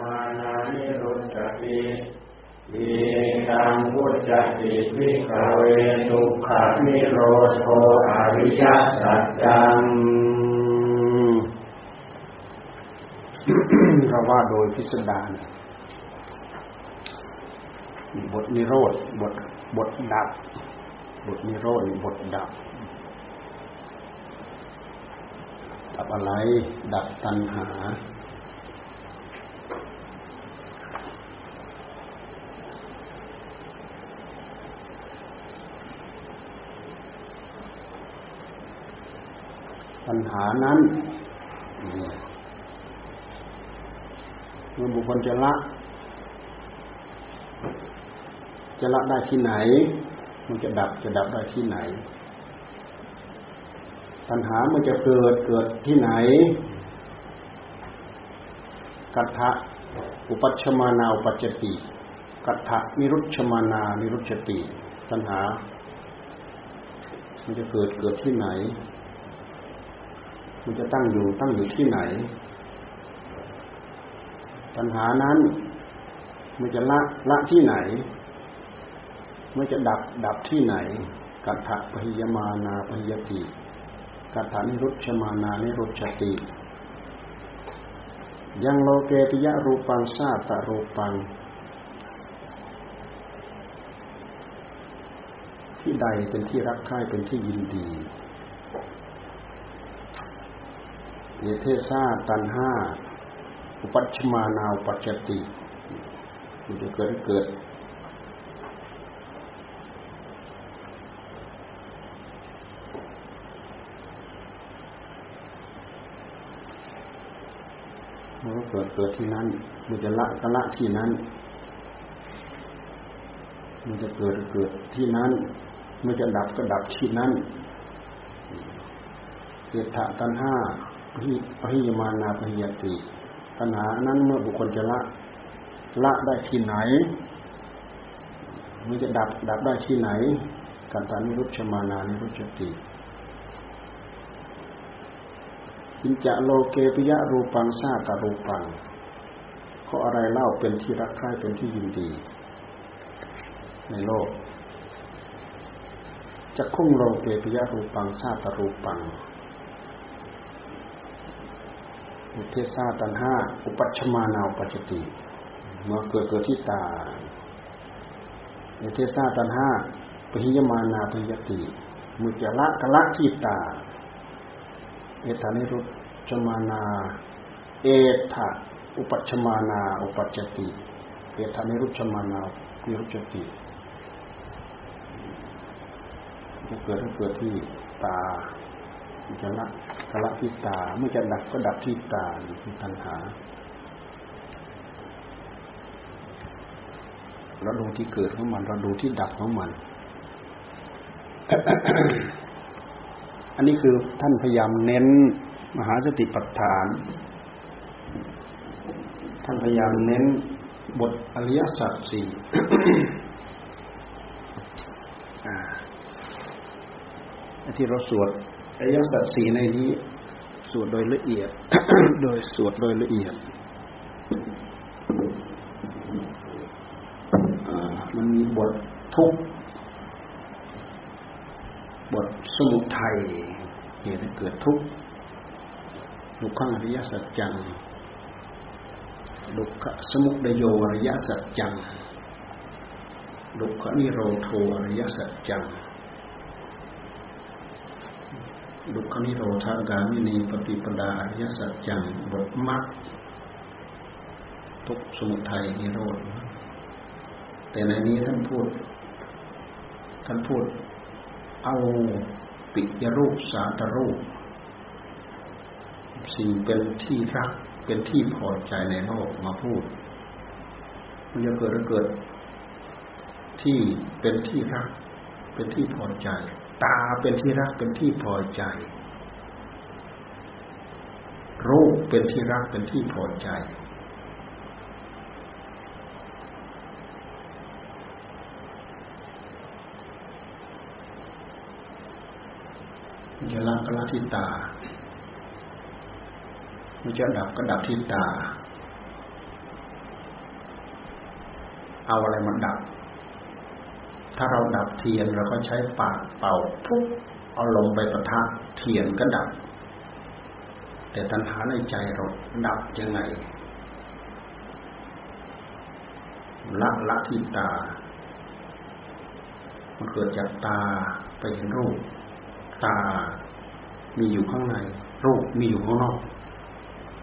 มานานิรุตติอีกังพุทธติวิกเวทุกขามิโรโทอริยสัจจังเราว่าโดยพิสดารบทนิโรธบทบทดับ บทนิโรธบทดับ ดับอะไร ดับตัณหา หานั้นเมื่อบุคคลจะละ จะละได้ที่ไหน มันจะดับจะดับได้ที่ไหนปัญหามันจะเกิดเกิดที่ไหน กัตถะอุปัชมานาอุปัจติ กัตถะนิรุชมานานิรุชติปัญหา มันจะเกิดเกิดที่ไหน มันจะตั้งอยู่ตั้งอยู่ที่ไหน ปัญหานั้น มันจะละละที่ไหน มันจะดับดับที่ไหน กัตถะพยมานาพยติกัถานิรุชมานานิรุชติ ยังโลเกติยะรูปังซาตรูปัง ที่ใดเป็นที่รักใคร่เป็นที่ยินดี เยเทซาตันห้าอุปัชมานาอุปัจจติมันจะเกิดเกิด มันก็เกิดเกิดที่นั้น มันจะละก็ละที่นั้น มันจะเกิดเกิดที่นั้น มันจะดับก็ดับที่นั้นเกิดถะตัณห้า พหิยมานาพหิยติตัณหานั้นเมื่อบุคคลจะละ ละได้ที่ไหน มันจะดับดับได้ที่ไหนการตานิรุชมานานิรุชติจินจะโลเกปิยะรูปังซาตารูปัง ก็อะไรเล่าเป็นที่รักใคร่เป็นที่ยินดี ในโลกจะคุ้งโลเกปิยะรูปังซาตารูปัง อุเทศาตันห้าอุปัชมานาอุปัจติเมื่อเกิดเกิดที่ตาอุเทศาตันห้าปิยมานาปิยติมุจละกละที่ตา เอธานิรุชมานา เอธาอุปัชมานา อุปัจติ เอธานิรุชมานานิรุจติเกิดเกิดที่ตา จะละกละที่ตา เมื่อจะดับก็ดับที่ตาคือตัณหาเราดูที่เกิดของมัน เราดูที่ดับของมัน อันนี้คือท่านพยายามเน้นมหาสติปัฏฐาน ท่านพยายามเน้นบทอริยสัจสี่ที่เราสวด อริยสัจสี่ในนี้สวดโดยละเอียด โดยสวดโดยละเอียดมันมีบททุกบทสมุทัยเหตุให้เกิดทุกข์ดุขังอริยสัจจังดุขสมุทโยอริยสัจจังดุขนิโรโทอริยสัจจัง ดุขนิโรธากามินีปฏิปดาอริยสัจจังบทมรรคทุกสมุทัยนิโรธแต่ในนี้ท่านพูด ท่านพูด เอาปิยรูปสาตรูป สิ่งเป็นที่รักเป็นที่พอใจในโลกมาพูด มันจะเกิดเกิด ที่เป็นที่รัก เป็นที่พอใจ ตาเป็นที่รักเป็นที่พอใจ รูปเป็นที่รักเป็นที่พอใจ จะละก็ละที่ตามันจะดับก็ดับที่ตา เอาอะไรมาดับ ถ้าเราดับเทียนเราก็ใช้ปากเป่าปุ๊บเอาลมไปประทะเทียนก็ดับ แต่ตัณหาในใจเราดับยังไงละละที่ตา มันเกิดจากตาไปเห็นรูป ตา มีอยู่ข้างใน รูปมีอยู่ข้างนอก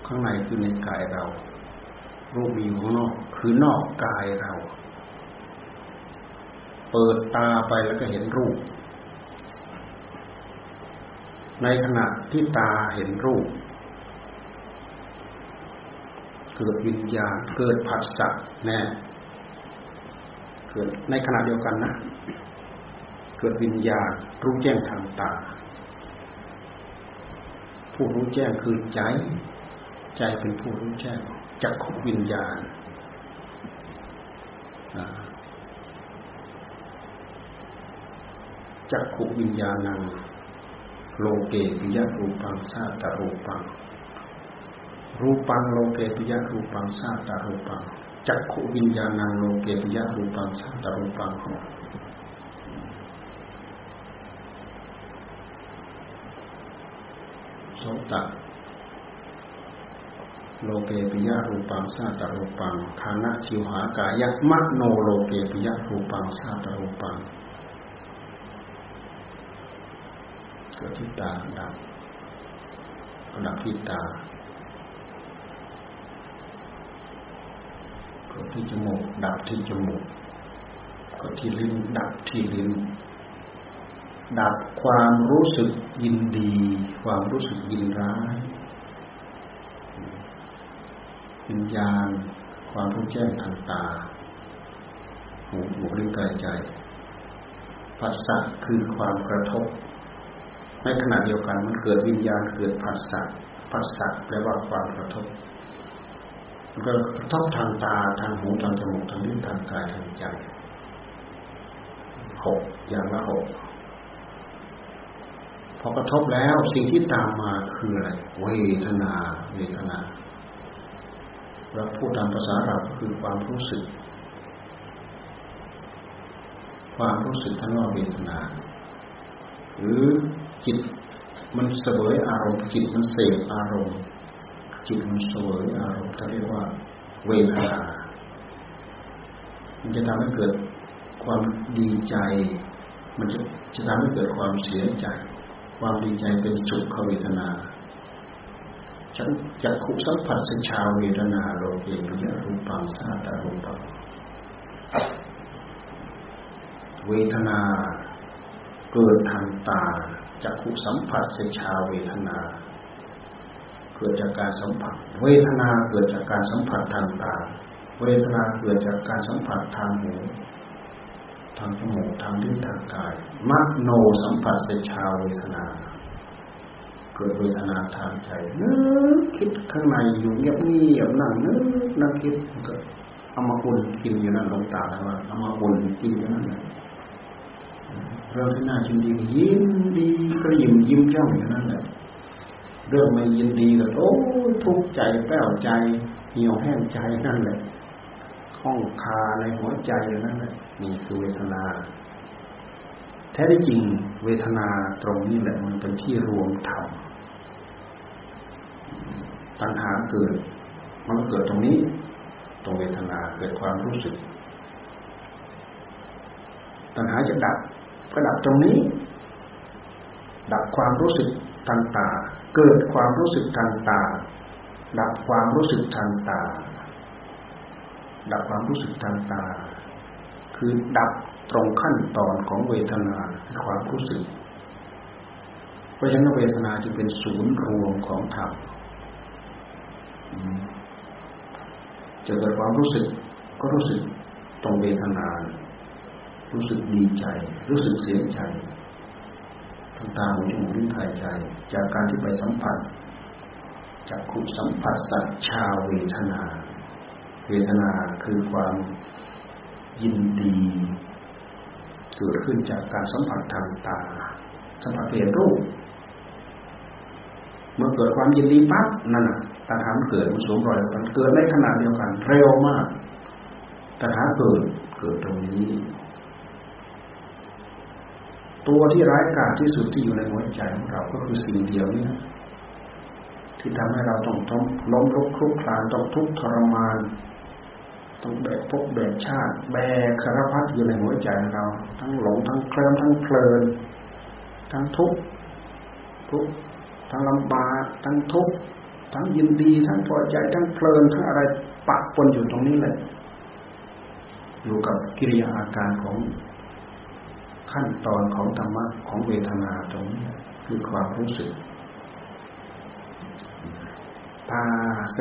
ข้างในคือในกายเรา รูปมีอยู่ข้างนอก คือนอกกายเรา เปิดตาไปแล้วก็เห็นรูป ในขณะที่ตาเห็นรูป เกิดวิญญาณเกิดผัสสะแน่เกิดในขณะเดียวกันนะ เกิดวิญญาณรู้แจ้งทางตา ผู้รู้แจ้งคือใจ ใจเป็นผู้รู้แจ้งจักขวิญญาณ จักขุวิญญาณังโลเกปิยรูปังซาตรูปัง รูปังโลเกปิยรูปังซาตรูปังจักขุวิญญาณังโลเกปิยรูปังสัตรูปังโสตะโลเกปิยรูปังสัตรูปังฐานะชิวหากายะมะโนโลเกปิยรูปังสัตรูปัง เกิดที่ตาดับดับที่ตาก็ที่จมูก ดับที่จมูกก็ที่ลิ้น ดับที่ลิ้น ดับความรู้สึกยินดี ความรู้สึกยินร้าย วิญญาณ ความรู้แจ้งทางตา หูหมูลิ้นกายใจภาษาคือความกระทบ ในขณะเดียวกันมันเกิดวิญญาณเกิดภาษาภาษาแปลว่าความกระทบก็กระทบทางตาทางหูทางจมูกทางลิ้นทางกายทางใจหกอย่างละหกพอกระทบแล้วสิ่งที่ตามมาคืออะไรเวทนาเวทนาเราพูดตามภาษาเราคือความรู้สึก ความรู้สึกทั้งว่าเวทนา หรือ จิตมันเสวยอารมณ์จิตมันเสพอารมณ์ จิตมันสวยอารมณ์เขาเรียกว่า เวทนามันจะทำให้เกิดความดีใจ มันจะจะทำให้เกิดความเสียใจ ความดีใจเป็นสุขเวทนาฉันจะคุสัมผัสสัญชาเวทนาโลเกปิยรูปังสาตารูปังเวทนาเกิดทางตา จักขุสัมผัสสัญชาเวทนา เกิดจากการสัมผัส เวทนาเกิดจากการสัมผัสทางตา เวทนาเกิดจากการสัมผัสทางหู ทางจมูก ทางลิ้น ทางกายมโนสัมผัสเสชาเวทนา เกิดเวทนาทางใจนึกคิดข้างในอยู่เงียบเงียบนั่งนึกนั่งคิดก็เอามาอุ่นกินอยู่นั่นลงตาแล้วว่าเอามาอุ่นกินอยู่นั่นเลย เรื่องที่น่าชินดียิ้มดีก็ยิ้มยิ้มเจ้าอยู่นั่นแหละเรื่องไม่ยินดีก็โอ้ทุกข์ใจแป้วใจเหี่ยวแห้งใจนั่นแหละข้องคาในหัวใจอยู่นั่นแหละนี่คือเวทนา แท้ที่จริงเวทนาตรงนี้แหละมันเป็นที่รวมธรรมตัณหาเกิด มันเกิดตรงนี้ ตรงเวทนาเกิดความรู้สึก ตัณหาจะดับ ก็ดับตรงนี้ ดับความรู้สึกทางตา เกิดความรู้สึกทางตา ดับความรู้สึกทางตา ดับความรู้สึกทางตา คือดับตรงขั้นตอนของเวทนาคือความรู้สึก เพราะฉะนั้นเวทนาจึงเป็นศูนย์รวมของธรรมจะเกิดความรู้สึกก็รู้สึกตรงเวทนา รู้สึกดีใจ รู้สึกเสียใจทางตาหูจมูกลิ้นกายใจ จากการที่ไปสัมผัส จากขุสัมผัสสัจชาเวทนา เวทนาคือความยินดีเกิดขึ้นจากการสัมผัสทางตา สัมผัสเห็นรูปเมื่อเกิดความยินดีปั๊บนั่นน่ะตาทามเกิดมันสวมรอยมันเกิดในขณะเดียวกันเร็วมากตัณหาเกิดเกิดตรงนี้ ตัวที่ร้ายกาจที่สุดที่อยู่ในหัวใจของเรา ก็คือสิ่งเดียวนี้ที่ทำให้เราต้องต้องล้มลุกคลุกคลานต้องทุกข์ทรมาน ต้องแบกพกแบกชาติ แบกคารพัดอยู่ในหัวใจของเรา ทั้งหลงทั้งเคลิ้มทั้งเพลิน ทั้งทุกข์ทุกข์ทั้งลำบากทั้งทุกข์ทั้งยินดีทั้งพอใจทั้งเพลินทั้งอะไรปะปนอยู่ตรงนี้เลยอยู่กับกิริยาอาการของ ขั้นตอนของธรรมะของเวทนาตรงนี้คือความรู้สึกตาส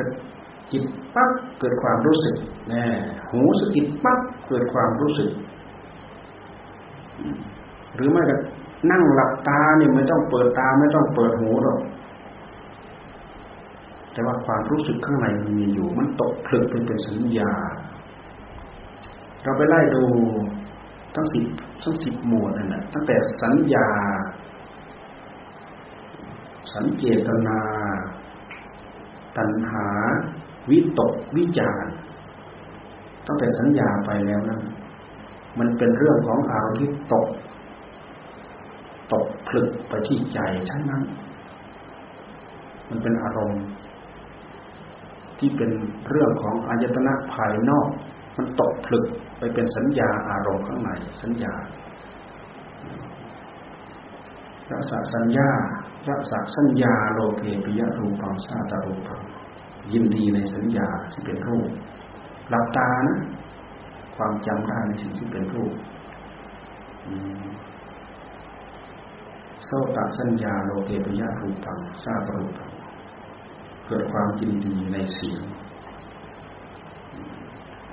กิดปั๊บเกิดความรู้สึกแน่หูสกิดปั๊บเกิดความรู้สึก หรือไม่ก็นั่งหลับตาเนี่ยไม่ต้องเปิดตาไม่ต้องเปิดหูหรอกแต่ว่าความรู้สึกข้างในมันมีอยู่ มันตกผลึกเป็นเป็นสัญญา เราไปไล่ดู ทั้งสิบทั้งสิบหมวดนั่นแหละตั้งแต่สัญญา สัญเจตนา ตัณหา วิตกวิจารตั้งแต่สัญญาไปแล้วนั้นมันเป็นเรื่องของอารมณ์ที่ตก ตกผลึกไปที่ใจทั้งนั้น มันเป็นอารมณ์ ที่เป็นเรื่องของอายตนะภายนอก มันตกผลึกไปเป็นสัญญาอารมณ์ข้างในสัญญารักษาสัญญารักษาสัญญาโลเกปิยรูปังซาตารูปังยินดีในสัญญาที่เป็นรูปหลับตานะความจำได้ในสิ่งที่เป็นรูปโสตสัญญาโลเกปิยรูปังซาตารูปังเกิดความยินดีในเสียง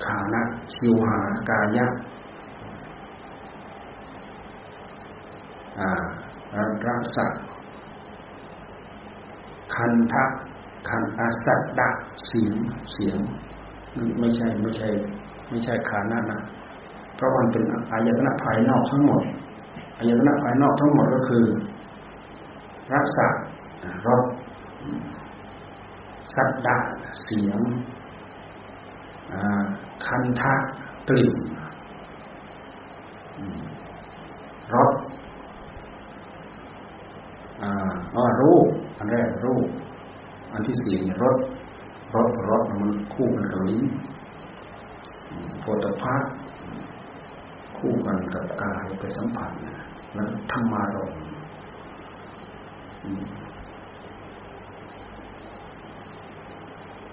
ขานะชิวหากายะอารักษะคันทะคันอาสัดดะเสียงเสียงไม่ใช่ไม่ใช่ ไม่ใช่ขานะนะเพราะมันเป็นอายตนะภายนอกทั้งหมดอายตนะภายนอกทั้งหมดก็คือรักษารสสัดดาเสียง คันทะกลิ่นรสอ๋อรูปอันแรกรูป อันที่สี่รสรสรสมันคู่กันกับลิ้นโพธพาพคู่กันกับกายไปสัมผัสแล้วธรรมารม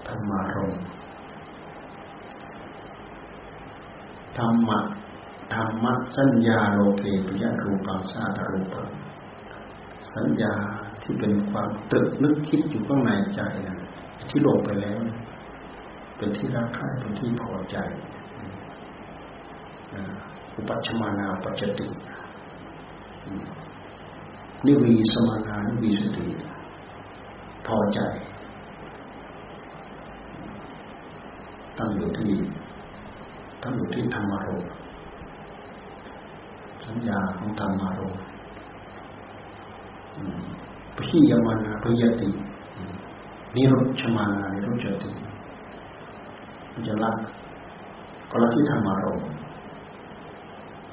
ธรรมารม ธรรมะธรรมะสัญญาโลเกปิยรูปังสาตรูปังสัญญาที่เป็นความตรึกนึกคิดอยู่ข้างในใจนะที่ลงไปแล้ว เป็นที่รักใคร่เป็นที่พอใจอุปัชมานาปัจจตินิวีสมานานิวีสติพอใจตั้งอยู่ที่ ตั้งอยู่ที่ธรรมารมสัญญาของธรรมารมพิยมานาพยตินิรุชมานานิรุจติมันจะละก็ละที่ธรรมารม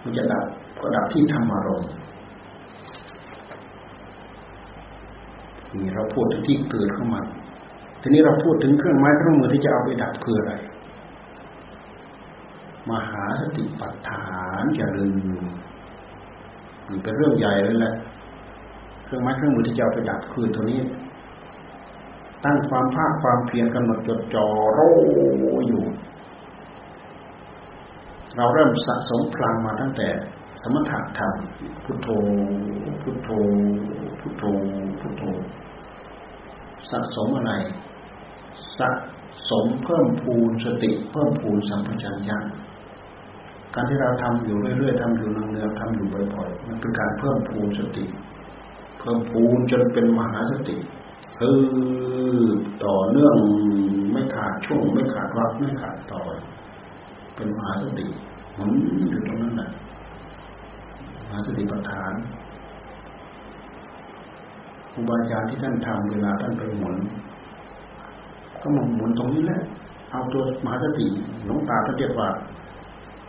มันจะดับก็ดับที่ธรรมารมนี่เราพูดถึงที่เกิดเข้ามาทีนี้เราพูดถึงเครื่องไม้เครื่องมือที่จะเอาไปดับคืออะไร มหาสติปัฏฐานจะลืมมันเป็นเรื่องใหญ่เลยแหละเครื่องไม้เครื่องมือที่จะเอาไปดับคือตัวนี้ ตั้งความภาคความเพียรกำหนดจดจ่อโรอยู่ เราเริ่มสะสมพลังมาตั้งแต่สมถะธรรมพุทโธ พุทโธ พุทโธ พุทโธ สะสมอะไร สะสมเพิ่มพูนสติ เพิ่มพูนสัมปชัญญะ การที่เราทำอยู่เรื่อยๆทำอยู่เนืองๆทำอยู่บ่อยๆมันเป็นการเพิ่มพูนสติ เพิ่มพูนจนเป็นมหาสติคือต่อเนื่องไม่ขาดช่วงไม่ขาดวักไม่ขาดตอนเป็นมหาสติหมุนอยู่ตรงนั้นแหละมหาสติปัฏฐานครูบาอาจารย์ที่ท่านทำเวลาท่านไปหมุน ก็มาหมุนตรงนี้แหละเอาตัวมหาสติหลวงตาท่านเรียกว่า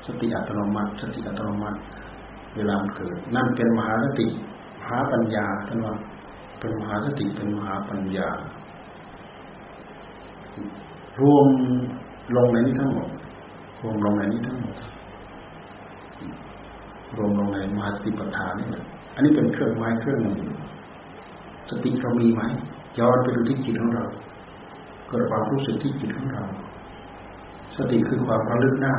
สติอัตโนมัติ สติอัตโนมัติ เวลามันเกิด นั่นเป็นมหาสติ มหาปัญญาท่านว่าเป็นมหาสติเป็นมหาปัญญารวมลงในนี้ทั้งหมดรวมลงในนี้ทั้งหมดรวมลงในมหาสติปัฏฐานนี่แหละอันนี้เป็นเครื่องไม้เครื่องมือสติเรามีไหมย้อนไปดูที่จิตของเรา เกิดความรู้สึกที่จิตของเรา สติคือความระลึกได้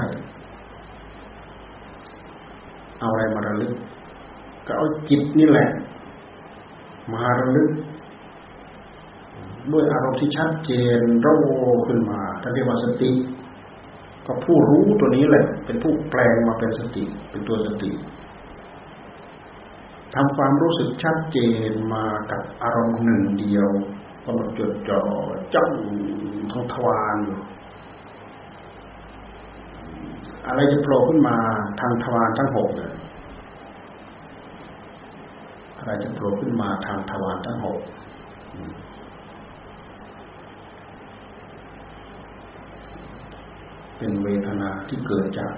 เอาอะไรมาระลึก ก็เอาจิตนี่แหละ มาระลึก ด้วยอารมณ์ที่ชัดเจนระโวขึ้นมาท่านเรียกว่าสติ ก็ผู้รู้ตัวนี้แหละ เป็นผู้แปลงมาเป็นสติ เป็นตัวสติทำความรู้สึกชัดเจนมากับอารมณ์หนึ่งเดียวกำหนดจดจ่อจ้องท้องทวารอยู่ อะไรจะโผล่ขึ้นมาทางทวารทั้งหกเนี่ยอะไรจะโผล่ขึ้นมาทางทวารทั้งหกเป็นเวทนาที่เกิดจาก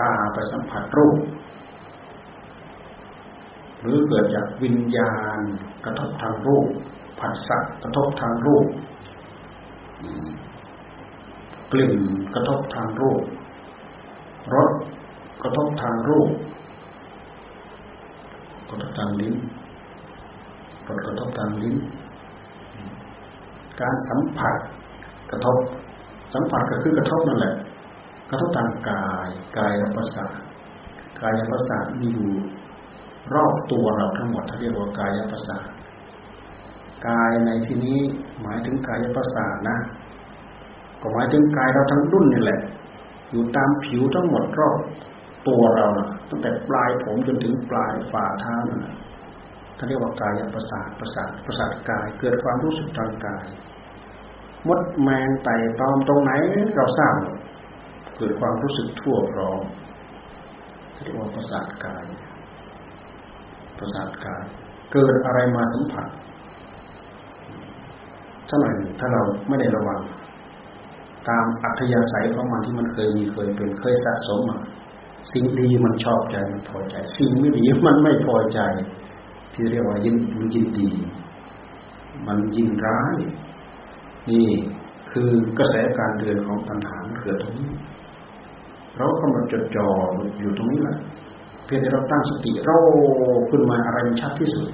ตาไปสัมผัสรูป หรือเกิดจากวิญญาณกระทบทางรูป ผัสสะกระทบทางรูปกลิ่นกระทบทางรูป รสกระทบทางรูปกระทบทางลิ้นรสกระทบทางลิ้น การสัมผัสกระทบ สัมผัสก็คือกระทบนั่นแหละ กระทบทางกายกายประสาทกายประสาทมีอยู่รอบตัวเราทั้งหมดที่เรียกว่ากายประสาทกายในที่นี้หมายถึงกายประสาทนะ ก็หมายถึงกายเราทั้งรุ่นนี่แหละ อยู่ตามผิวทั้งหมดรอบตัวเรานะตั้งแต่ปลายผมจนถึงปลายฝ่าเท้านะ่ะท่านเรียกว่ากายประสาทประสาทประสาทกายเกิดความรู้สึกทางกาย มดแมงไต่ตอมตรงไหนเราทราบเกิดความรู้สึกทั่วพร้อมเรียกว่าประสาทกาย ประสาทกาย เกิดอะไรมาสัมผัสถ้าหน่อยถ้าเราไม่ได้ระวัง ตามอัธยาศัยของมันที่มันเคยมีเคยเป็นเคยสะสมมาสิ่งดีมันชอบใจมันพอใจ สิ่งไม่ดีมันไม่พอใจ ที่เรียกว่ายินมันยินดี มันยินร้าย นี่คือกระแสการเดินของตัณหาเกิดตรงนี้เรากำลังจดจ่ออยู่ตรงนี้แหละเพียงแต่เราตั้งสติเราขึ้นมาอะไรมันชัดที่สุด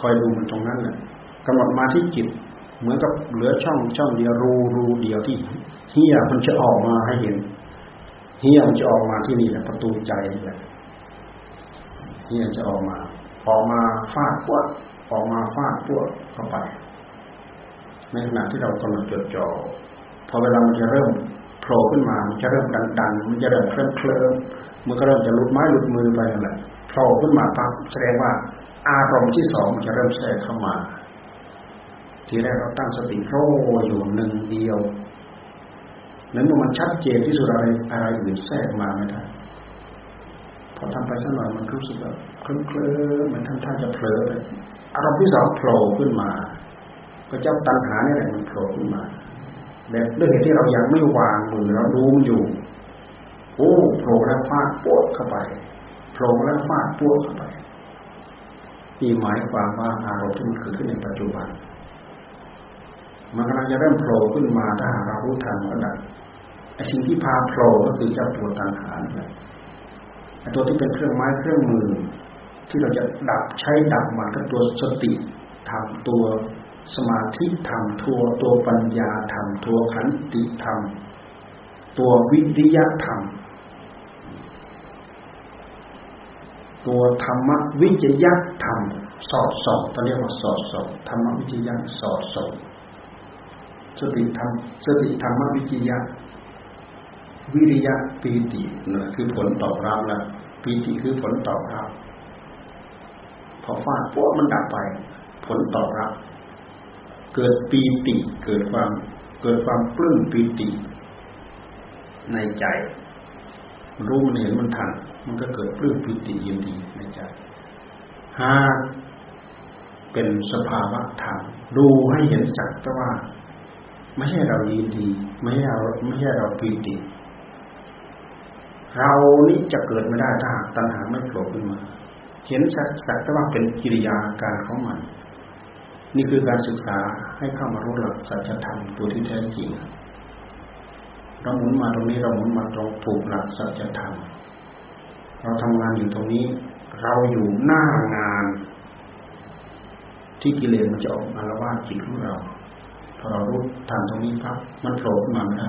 คอยดูมันตรงนั้นแหละกำหนดมาที่จิต เหมือนกับเหลือช่องช่องเดียวรูรูเดียวที่เฮียมันจะออกมาให้เห็นเฮียมันจะออกมาที่นี่แหละประตูใจนี่แหละเฮียจะออกมา ออกมาฟาดปวดออกมาฟาดปวดเข้าไปในขณะที่เรากำลังจดจ่อพอเวลามันจะเริ่มโผล่ขึ้นมามันจะเริ่มดันดันมันจะเริ่มเคลิ้มเคลิ้มมันก็เริ่มจะลุดไม้ลุดมือไปนั่นแหละโผล่ขึ้นมาปั๊บแสดงว่าอารมณ์ที่สองจะเริ่มแทรกเข้ามา ทีแรกเราตั้งสติโรอยู่หนึ่งเดียวนั้นมันชัดเจนที่สุดอะไรอะไรอื่นแทรกมาไม่ได้พอทำไปสักหน่อยมันรู้สึกแบบเคลิ้มเคลิ้มมันทำท่าจะเผลออารมณ์ที่สองโผล่ขึ้นมา ก็เจ้าตัณหาเนี่ยแหละมันโผล่ขึ้นมาแบบด้วยเหตุที่เรายังไม่วางมือเราดูมันอยู่โอ้โผล่แล้วฟาดปวดเข้าไปโผล่แล้วฟาดปวดเข้าไปนี่หมายความว่าอารมณ์ที่มันเกิดขึ้นในปัจจุบัน มันกำลังจะเริ่มโผล่ขึ้นมาถ้าเรารู้ทันก็ได้ไอ้สิ่งที่พาโผล่ก็คือเจ้าตัวตัณหาเนี่ยไอตัวที่เป็นเครื่องไม้เครื่องมือ ที่เราจะดับใช้ดับมันก็ตัวสติทำตัวสมาธิธรรมทัวตัวปัญญาธรรมทัวขันติธรรม ตัววิริยะธรรม ตัวธรรมวิจยะธรรมสอดส่องตอนเรียกว่าสอดส่องธรรมวิจยะสอดส่อง สติธรรมสติธรรมวิจิยะ วิริยะปีตินะคือผลตอบรับแล้วปีติคือผลตอบรับพอฟาดพวกมันดับไป ผลตอบรับ เกิดปีติเกิดความเกิดความปลื้มปีติ ในใจรู้มันเห็นมันทันมันก็เกิดปลื้มปีติยินดีในใจหากเป็นสภาวะธรรมดูให้เห็นสักแต่ว่า ไม่ใช่เรายินดี ไม่ใช่เราไม่ใช่เราปีติเรานี้จะเกิดไม่ได้ถ้าหากตัณหาไม่โผล่ขึ้นมา เห็นสักแต่ว่าเป็นกิริยาการของมัน นี่คือการศึกษาให้เข้ามารู้หลักสัจธรรมตัวที่แท้จริงเราหมุนมาตรงนี้เราหมุนมาตรงถูกหลักสัจธรรมเราทำงานอยู่ตรงนี้ เราอยู่หน้างาน ที่กิเลสมันจะออกอารวาสจิตของเรา อเรารู้ทันตรงนี้ครับ มันโผล่ขึ้นมาไม่ได้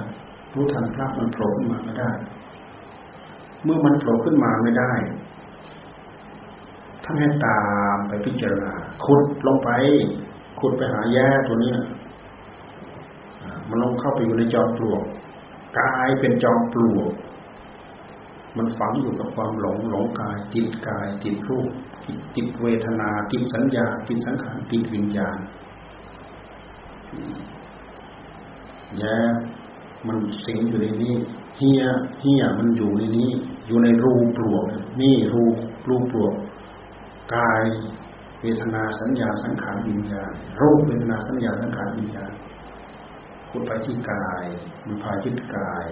รู้ทันครับมันโผล่ขึ้นมาไม่ได้ เมื่อมันโผล่ขึ้นมาไม่ได้ท่านให้ตามไปพิจารณาขุดลงไป ขุดไปหาแย่ตัวนี้มันลงเข้าไปอยู่ในจอมปลวกกายเป็นจอมปลวก มันฝังอยู่กับความหลงหลงกายจิตกายจิตรูปจิตเวทนาจิตสัญญาจิตสังขารจิตวิญญาณ แย่มันสิงอยู่ในนี้เฮียเฮียมันอยู่ในนี้ อยู่ในรูปลวก นี่รูรูปลวกกายเวทนาสัญญาสังขารวิญญาณรูปเวทนาสัญญาสังขารวิญญาณพูดไปที่กาย มันพายึดกาย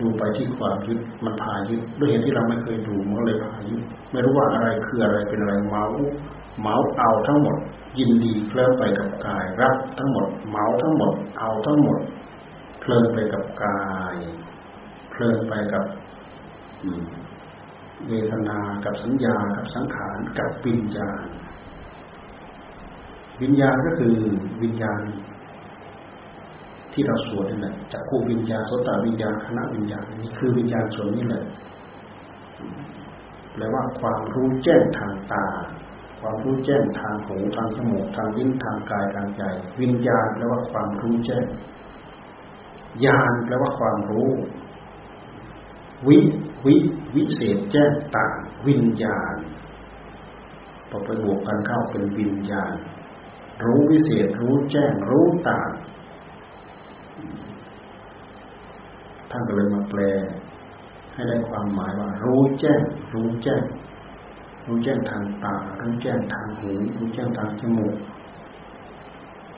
ดูไปที่ความยึดมันพายึดด้วยเหตุที่เราไม่เคยดูมันเลยพายึดไม่รู้ว่าอะไรคืออะไรเป็นอะไรเมาเมาเอาทั้งหมด ยินดีเคลื่อนไปกับกาย รับทั้งหมดเมาทั้งหมด เอาทั้งหมด เพลินไปกับกาย เพลินไปกับเวทนากับสัญญากับสังขารกับวิญญาณ วิญญาณก็คือวิญญาณ ที่เราสวดนี่แหละจักขูวิญญาณโสตวิญญาณคณะวิญญาณนี่คือวิญญาณส่วนนี้แหละแปลว่าความรู้แจ้งทางตา ความรู้แจ้งทางหูทางจมูกทางลิ้นทางกายทางใจ วิญญาณแปลว่าความรู้แจ้งญาณแปลว่าความรู้ วิวิวิเศษแจ้งต่างวิญญาณพอไปบวกกันเข้าเป็นวิญญาณ รู้วิเศษรู้แจ้งรู้ต่างท่านก็เลยมาแปล ให้ได้ความหมายว่า รู้แจ้ง รู้แจ้ง รู้แจ้งทางตา รู้แจ้งทางหู รู้แจ้งทางจมูก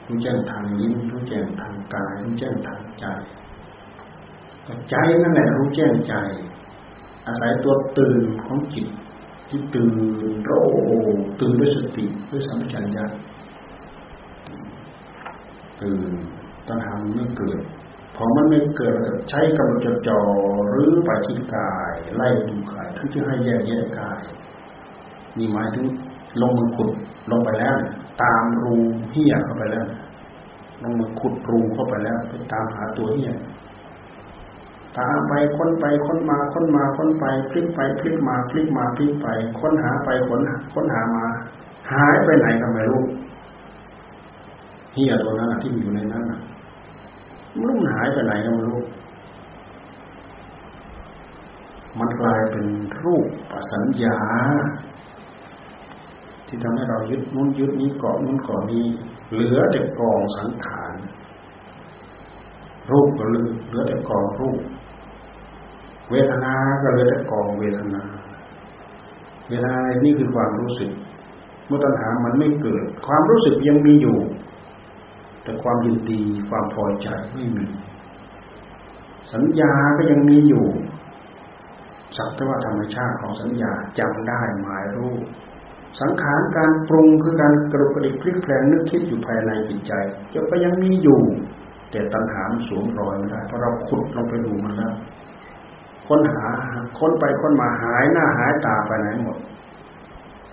รู้แจ้งทางลิ้นรู้แจ้งทางกาย รู้แจ้งทางใจใจนั่นแหละรู้แจ้งใจ อาศัยตัวตื่นของจิตที่ตื่นโรตื่นด้วยสติด้วยสัมผัสัญญาตื่นตัณหาไม่เกิดพอมันไม่เกิดใช้กำลังจดจ่อหรือไปที่กาย ไล่ดูกายท่านจะให้แยกแยกกาย นี่หมายถึงลงมือขุดลงไปแล้ว ตามรูเหี้ยเข้าไปแล้วลงมือขุดรูเข้าไปแล้วไปตามหาตัวเหี้ยตามไปค้นไปค้นมาค้นมาค้นไปพลิกไปพลิกมาพลิกมาพลิกไป ค้นหาไปค้นค้นหามา หายไปไหนก็ไม่รู้เฮียตัวนั้นที่อยู่ในนั้นมันรู้มันหายไปไหนก็ไม่รู้มันกลายเป็นรูปสัญญา ที่ทำให้เรายึดนู้นยึดนี้เกาะนู้นเกาะนี้ เหลือแต่กองสังขารรูปก็เหลือแต่กองรูป เวทนา ก็เหลยแต่กองเวทนา เวทนานี่คือความรู้สึก เมื่อตัณหามันไม่เกิด ความรู้สึกยังมีอยู่ แต่ความยินดีความพอใจไม่มี สัญญาก็ยังมีอยู่สักแต่ว่าธรรมชาติของสัญญาจำได้หมายรู้ สังขารการปรุงคือการกระดุกกระดิกพลิกแปลงนึกคิดอยู่ภายในจิตใจจะก็ยังมีอยู่ แต่ตัณหามันสวมรอยไม่ได้เพราะเราขุดลงไปดูมันแล้วค้นหาค้นไปค้นมาหายหน้าหายตาไปไหนหมด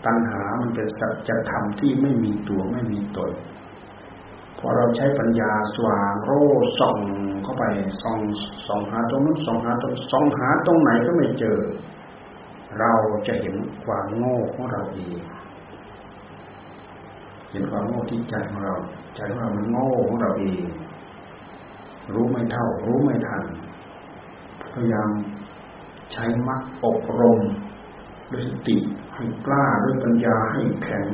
ตัณหามันเป็นสัจธรรมที่ไม่มีตัวไม่มีตนพอเราใช้ปัญญาสว่างโรส่องเข้าไปส่องส่องหาตรงนั้นส่องหาตรงส่องหาตรงไหนก็ไม่เจอ เราจะเห็นความโง่ของเราเองเห็นความโง่ที่ใจของเราใจของเรามันโง่ของเราเองรู้ไม่เท่า รู้ไม่ทัน พยายามใช้มักอบรมด้วยสติให้กล้าด้วยปัญญาให้แข็ง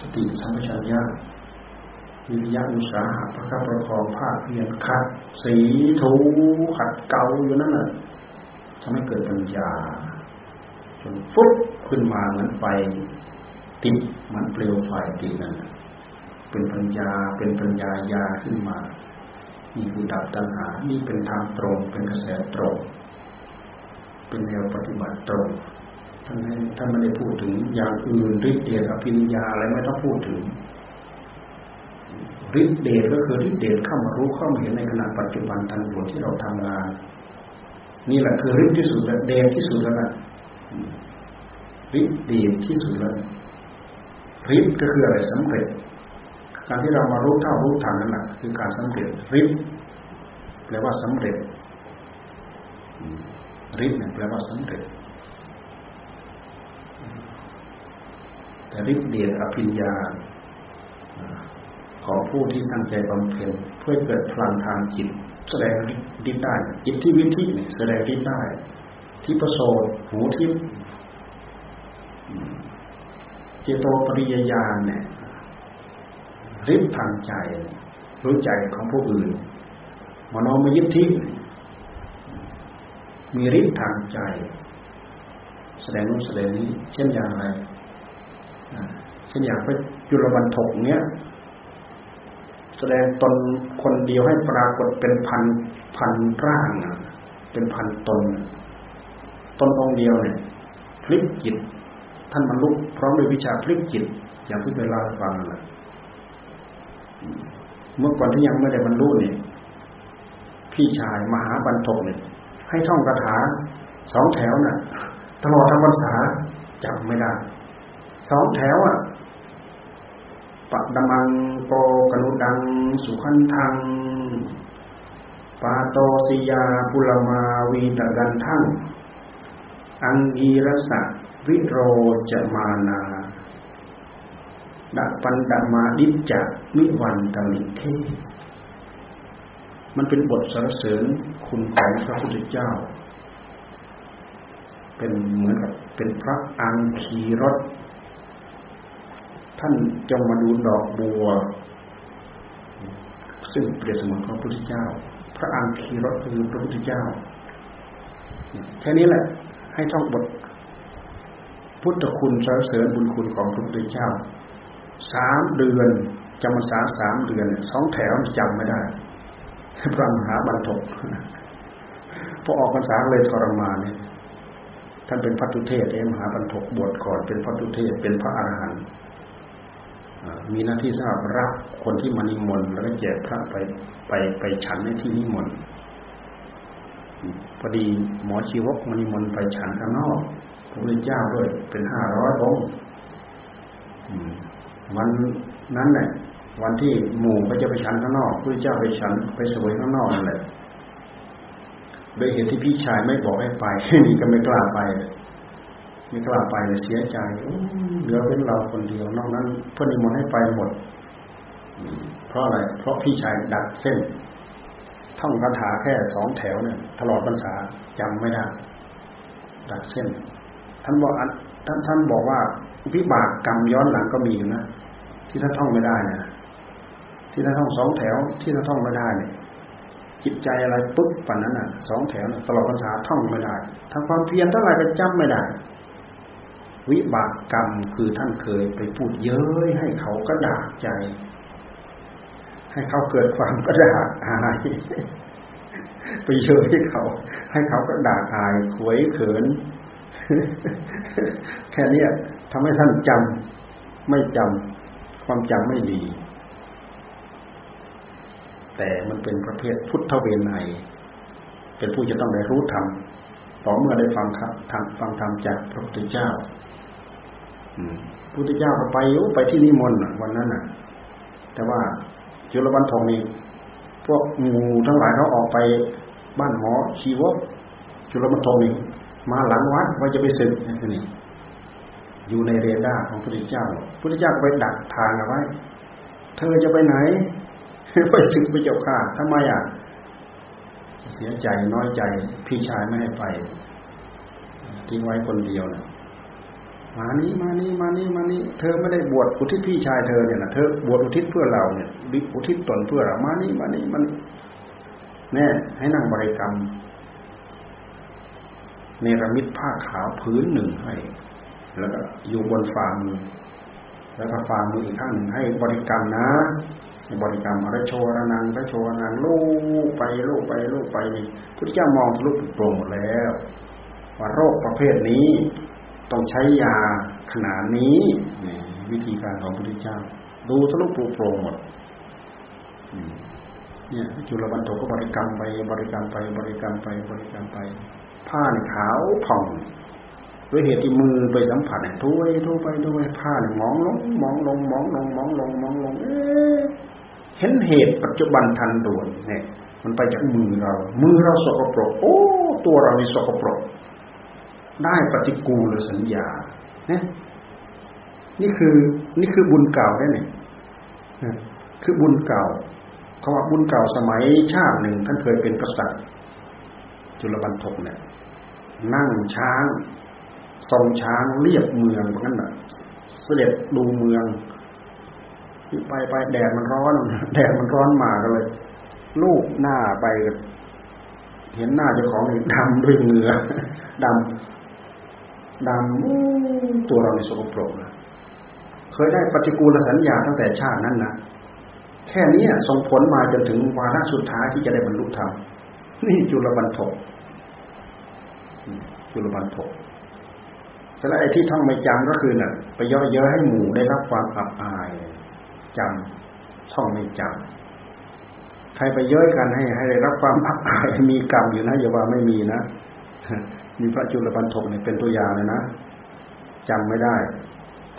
สติสัมปชัญญะวิริยะอุตสาหะประคับประคองภาคเพียรขัด สีถูขัดเกาอยู่นั่นแหละ ทำให้เกิดปัญญาจนฟุบขึ้นมาเหมือนไฟติดมือนเปลวไฟติดนั่นเป็นปัญญาเป็นปัญญายาขึ้นมา นี่คือดับตัณหา นี่เป็นทางตรง เป็นกระแสตรง เป็นแนวปฏิบัติตรงท่านท่านไม่ได้พูดถึงอย่างอื่นฤทธิเดชอภิญญาอะไรไม่ต้องพูดถึงฤทธิเดชก็คือฤทธิเดชเข้ามารู้เข้ามาเห็นในขณะปัจจุบันทันด่วนที่เราทำงาน นี่แหละคือฤทธิ์ที่สุดแล้วเดชที่สุดแล้วนะฤทธิ์เดชที่สุดแล้วฤทธิ์ก็คืออะไรสำเร็จ การที่เรามารู้เท่ารู้ทันนั่นแหละคือการสำเร็จฤทธิ์แปลว่าสำเร็จฤทธิ์เนี่ยแปลว่าสำเร็จแต่ฤทธิ์เดชอภิญญา ของผู้ที่ตั้งใจบำเพ็ญเพื่อเกิดพลังทางจิต แสดงฤทธิ์ได้อิทธิวิธีแสดงฤทธิ์ได้ที่ประโสดหูทิพเจโตปริยญาณเนี่ยฤทธิ์ทางใจ รู้ใจของผู้อื่นมโนมยิทธิมีฤทธิ์ทางใจ แสดงนู้นแสดงนี้ เช่นอย่างไรเช่นอย่างพระจุลบรรทกเนี้ย ดงตนคนเดียวให้ปรากฏเป็นพันพันร่างเป็นพันตน ตนองเดียวเนี่ยพลิกจิต ท่านบรรลุพร้อมด้วยวิชาพลิกจิต อย่างที่เวลาฟังนะเมื่อก่อนที่ยังไม่ได้บรรลุเนี่ยพี่ชายมหาบรรทกเนี่ยให้ท่องคาถาสองแถวน่ะตลอดทั้งพรรษาจำไม่ได้สองแถวอะ ปัดมังโปกนุดัง สุขันทังปาโตสิยาปุลมาวีตะกันทั้งอังกีรสะวิโรจมานาดะปันดามาดิจักมิวันตลิเทมันเป็นบทสรรเสริญคุณของพระพุทธเจ้า เป็นเหมือนกับเป็นพระอังคีรส ท่านจงมาดูดอกบัว ซึ่งเปรียบเสมือนพระพุทธเจ้า พระอังคีรสคือพระพุทธเจ้าแค่นี้แหละ ให้ท่องบท พุทธคุณสรรเสริญบุญคุณของพระพุทธเจ้าสามเดือนจำพรรษาสามเดือนสองแถวจำไม่ได้พระมหาบรรทกพอออกพรรษาเลยทรมานเนี่ยท่านเป็นพระตุเทศเองมหาบรรทกบวชก่อนเป็นพระตุเทศเป็นพระอรหันต์ มีหน้าที่สำหรับรับคนที่มานิมนต์แล้วก็แจกพระไปไปไปฉันในที่นิมนต์พอดีหมอชีวกมานิมนต์ไปฉันข้างนอกพระพุทธเจ้าด้วย เป็นห้าร้อยองค์วันนั้นแหละวันที่หมู่ก็จะไปฉันข้างนอกพระเจ้าไปฉันไปสวยข้างนอกนั่นแหละโดยเหตุที่พี่ชายไม่บอกให้ไปนี่ก็ไม่กล้าไป ไม่กล้าไปเสียใจเหลือเป็นเราคนเดียวนอกนั้นเพื่อนนิมนต์ให้ไปหมด เพราะอะไร เพราะพี่ชายดัดเส้น ท่องคาถาแค่สองแถวเนี่ยตลอดพรรษาจำไม่ได้ ดัดเส้น ท่านบอกท่านท่านบอกว่าวิบากกรรมย้อนหลังก็มีอยู่นะที่ท่านท่องไม่ได้นะที่ท่านท่องสองแถว ที่ท่านท่องไม่ได้เนี่ยจิตใจอะไรปุ๊บปันนั้นอะสองแถวตลอดพรรษาท่องไม่ได้ทำความเพียรเท่าไหร่ก็จำไม่ได้ วิบากกรรมคือท่านเคยไปพูดเย้ยให้เขากระดากใจ ให้เขาเกิดความกระดากอายไปเย้ยให้เขา ให้เขากระดากอายขวยเขิน แค่นี้ทำให้ท่านจำไม่จำความจำไม่ดี แต่มันเป็นประเภทพุทธเวไนเป็นผู้จะต้องได้รู้ธรรมต่อเมื่อได้ฟังครับฟังธรรมจากพระพุทธเจ้า พุทธเจ้าก็ไปอยู่ไปที่นิมนต์วันนั้นน่ะ แต่ว่าจุลวันทองนี่พวกงูทั้งหลายเขาออกไปบ้านหมอชีวกจุลวันทองนี่มาหลังวัดว่าจะไปศึกนี่อยู่ในเรดาร์ของพุทธเจ้าพุทธเจ้าไปดักทางเอาไว้ เธอจะไปไหนไปศึกไปเจ้าข้าทำไมอะ เสียใจน้อยใจ พี่ชายไม่ให้ไปทิ้งไว้คนเดียวนะ มานี้มานี้มานี้มานี้เธอไม่ได้บวชอุทิศพี่ชายเธอเนี่ยนะเธอบวชอุทิศเพื่อเราเนี่ยอุทิศตนเพื่อเรามานี้มานี้มันแน่ให้นั่งบริกรรมเนรมิตผ้าขาวพื้นหนึ่งให้ แล้วก็อยู่บนฝ่ามือแล้วก็ฝ่ามืออีกข้างหนึ่งให้บริกรรมนะ บริกรรมอะไรโชรนังระโชรนังลูกไปลูกไปลูกไปนี่พุทธเจ้ามองทะลุโปร่งหมดแล้ว ว่าโรคประเภทนี้ ต้องใช้ยาขนาดนี้วิธีการของพระพุทธเจ้า ดูทะลุโปร่งหมดเนี่ยจุลบรรทก็บริกรรมไปบริกรรมไป บริกรรมไปบริกรรมไป ผ้าในขาวผ่องด้วยเหตุที่มือไปสัมผัสเนี่ยทุยทุไปทุยผ้าเนี่ยมองลงมองลงมองลงมองลงมองลง เอ๊เห็นเหตุปัจจุบันทันด่วนเนี่ย มันไปจากมือเรา มือเราสกปรก โอ้ ตัวเรานี่สกปรก ได้ปฏิกูลสัญญาเนี่ยนี่คือนี่คือบุญเก่าได้เนี่ยคือบุญเก่าเขาว่าบุญเก่าสมัยชาติหนึ่งท่านเคยเป็นกษัตริย์ จุลบรรทกเนี่ย นั่งช้างทรงช้างเรียบเมืองนั้นน่ะเสด็จดูเมืองไปไปแดดมันร้อน แดดมันร้อนมาก็เลย ลูกหน้าไป เห็นหน้าเจ้าของนี่ดำด้วยเหงื่อดำ ดำตัวเราในสกปรกนะเคยได้ปฏิกูลสัญญาตั้งแต่ชาตินั้นนะแค่นี้ส่งผลมาจนถึงวาระสุดท้ายที่จะได้บรรลุธรรมนี่จุลบรรทกจุลบรรทกสแล้วไอ้ที่ท่องไม่จำก็คือน่ะ ไปย่อเยอะให้หมู่ได้รับความอับอายจำท่องไม่จำใครไปย่อยกันให้ ให้ได้รับความอับอายมีกรรมอยู่นะอย่าว่าไม่มีนะ มีพระจุลบรรทกเนี่ยเป็นตัวอย่างเลยนะจำไม่ได้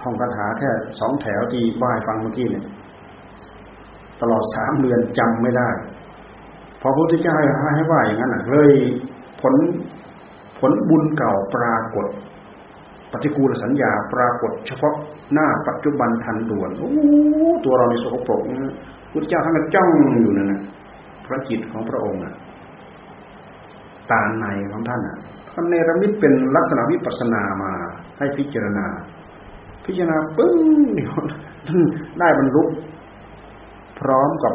ท่องคาถาแค่สองแถวที่บ่ายฟังเมื่อกี้เนี่ย ตลอดสามเดือนจำไม่ได้ พอพระพุทธเจ้าให้ว่าอย่างนั้นเลยผลผลบุญเก่าปรากฏ ปฏิกูลสัญญาปรากฏ เฉพาะหน้าปัจจุบันทันด่วนโอ้ตัวเราในสกปรกพุทธเจ้าท่านก็จ้องอยู่นั่นนะพระจิตของพระองค์อะตาในของท่านอะ ท่านเนรมิตเป็นลักษณะวิปัสนามา ให้พิจารณา พิจารณาปึ้งเดี๋ยวได้บรรลุพร้อมกับ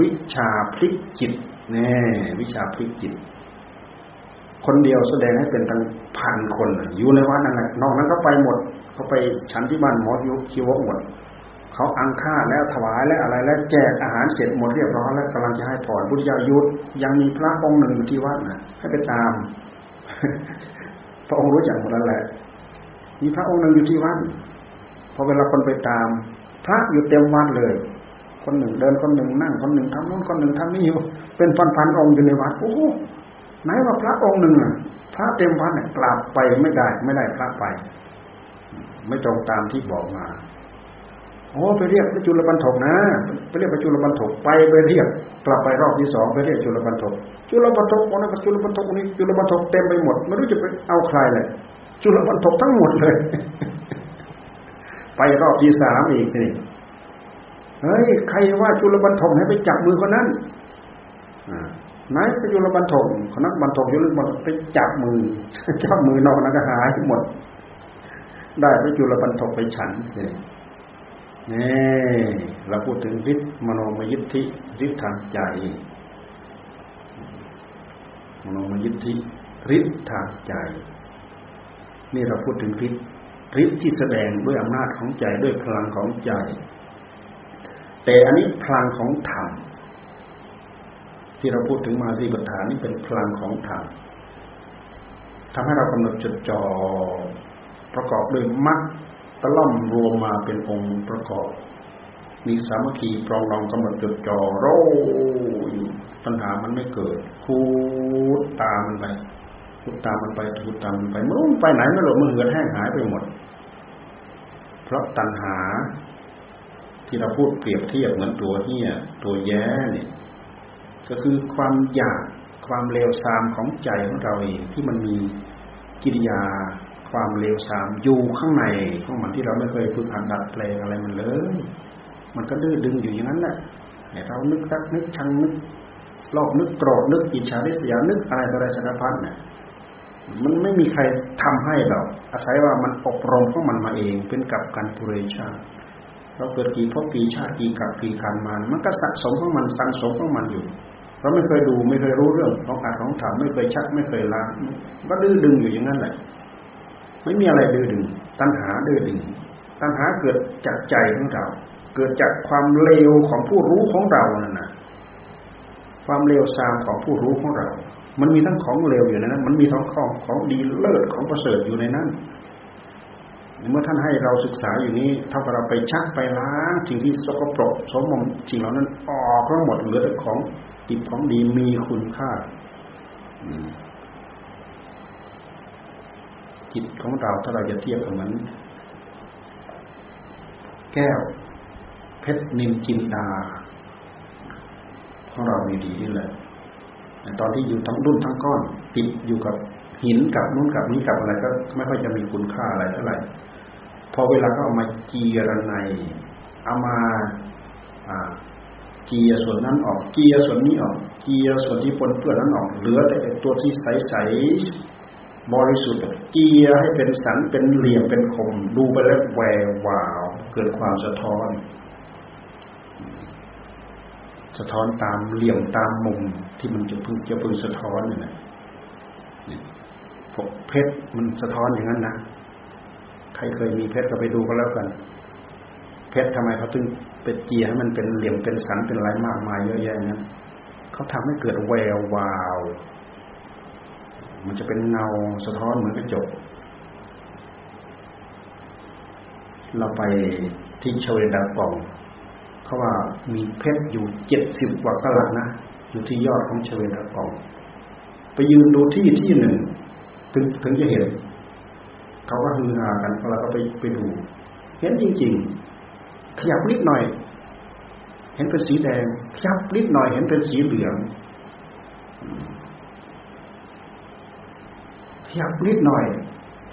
วิชาพลิกจิตแน่วิชาพลิกจิต คนเดียวแสดงให้เป็นตั้งพันคนอยู่ในวัดนั่นแหละนอกนั้นก็ไปหมดเขาไปฉันที่บ้านหมอยุคิวหมดเขาอังค่าแล้วถวายแล้วอะไรแล้วแจกอาหารเสร็จหมดเรียบร้อยแล้วกำลังจะให้พรพุทธเจ้ายุดยังมีพระองค์หนึ่งอยู่ที่วัดนะให้ไปตาม พระองค์รู้จักหมดแล้วแหละมีพระองค์หนึ่งอยู่ที่วัดพอเวลาคนไปตาม พระอยู่เต็มวัดเลย คนหนึ่งเดินคนหนึ่งนั่ง คนหนึ่งทำนู้นคนหนึ่งทำนี่อยู่เป็นพันๆองค์อยู่ในวัดโอ้ไหนว่าพระองค์หนึ่งอะพระเต็มวัดเนี่ยกลับไปไม่ได้ ไม่ได้พระไป ไม่ตรงตามที่บอกมา โอ้ไปเรียกพระจุลบรรทกนะไปเรียกพระจุลบรรทกไปไปเรียกกลับไปรอบที่สองไปเรียกจุลบรรทกจุลบรรทกคนนั้นจุลบรรทกคนนี้จุลบรรทกเต็มไปหมดไม่รู้จะไปเอาใครเลยจุลบรรทกทั้งหมดเลย ไปรอบที่สามอีกนี่เฮ้ยใครว่าจุลบรรทมให้ไปจับมือคนนั้นไหนไปจุลบรรทมคนนั้นบรรทมจุลบรรทมไปจับมือจับมือนอกนั้นก็หายหมด ได้ไปจุลบรรทมไปฉัน นี่เราพูดถึงฤทธิ์มโนมยิทธิฤทธิ์ทางใจมโนมยิทธิฤทธิ์ทางใจ นี่เราพูดถึงฤทธิ์ฤทธิ์ที่แสดงด้วยอำนาจของใจด้วยพลังของใจ แต่อันนี้พลังของธรรมที่เราพูดถึงมาสีปัฏฐานนี่เป็นพลังของธรรมทำให้เรากำหนดจดจ่อประกอบด้วยมรรค ตะล่อมรวมมาเป็นองค์ประกอบ มีสามัคคีปรองรองกำหนดจดจ่อโรปัญหามันไม่เกิด คูดตามมันไปคูดตามมันไปคูดตามมันไปมันไปไหนไม่หลบมันเหือดแห้งหายไปหมด เพราะตัณหา ที่เราพูดเปรียบเทียบเหมือนตัวเหี้ยตัวแย้เนี่ยก็คือความอยากความเลวทรามของใจของเราเองที่มันมีกิริยา ความเลวทรามอยู่ข้างในของมันที่เราไม่เคยฝึกหัดดัดแปลงอะไรมันเลย มันก็ดื้อดึงอยู่อย่างนั้นแหละให้เรานึกรักนึกชังนึกโลภนึกโกรธนึกอิจฉาริษยานึกอะไรต่ออะไรสารพัดเนี่ยมันไม่มีใครทำให้เราอาศัยว่ามันอบรมของมันมาเองเป็นกับการปุเรชาติเราเกิดกี่พบกี่ชาติกี่กับกี่การมา มันก็สะสมของมันสังสมของมันอยู่เราไม่เคยดูไม่เคยรู้เรื่องของอาของธรรมไม่เคยชักไม่เคยล้างก็ดื้อดึงอยู่อย่างนั้นแหละ ไม่มีอะไรดื้อดึง ตัณหาดื้อดึง ตัณหาเกิดจากใจของเรา เกิดจากความเลวของผู้รู้ของเรานั่นนะความเลวทรามของผู้รู้ของเรา มันมีทั้งของเลวอยู่ในนั้น มันมีทั้งของของดีเลิศของประเสริฐอยู่ในนั้น เมื่อท่านให้เราศึกษาอยู่นี้ เท่ากับเราไปชักไปล้างสิ่งที่สกปรกสมมสิ่งเหล่านั้นออกทั้งหมดเหลือแต่ของจิตของดีมีคุณค่า จิตของเราถ้าเราจะเทียบกับมันแก้ว เพชรนินจินดา ของเรามีดีนี่แหละตอนที่อยู่ทั้งรุ่นทั้งก้อน ติดอยู่กับหินกับนุ่นกับนี้กับอะไรก็ไม่ค่อยจะมีคุณค่าอะไรเท่าไหร่พอเวลาก็เอามาเจียรนายเอามาเกียส่วนนั้นออกเกียส่วนนี้ออกเกียส่วนที่ปนเปื้อนนั้นออกเหลือแต่ตัวที่ใส บริสุทธิ์เกียให้เป็นสันเป็นเหลี่ยมเป็นคม ดูไปแล้วแวววาว เกิดความสะท้อน สะท้อนตามเหลี่ยมตามมุมที่มันจะพึงจะพึงสะท้อนนี่นะพวกเพชรมันสะท้อนอย่างนั้นนะใครเคยมีเพชรก็ไปดูก็แล้วกัน เพชรทำไมเขาถึงไปเจียให้มันเป็นเหลี่ยมเป็นสันเป็นอะไรมากมายเยอะแยะนั้นเขาทำให้เกิดแวววาว มันจะเป็นเงาสะท้อนเหมือนกระจก เราไปที่เวดาปองเขาว่ามีเพชรอยู่เจ็ดสิบกว่ากะลัดนะอยู่ที่ยอดของเวดาปอง ไปยืนดูที่ที่หนึ่ง ถึงถึงจะเห็นเขาก็ฮือฮากันเราก็ไปไปดู เห็นจริง ๆ ขยับนิดหน่อย เห็นเป็นสีแดงขยับนิดหน่อย เห็นเป็นสีเหลือง ยับนิดหน่อย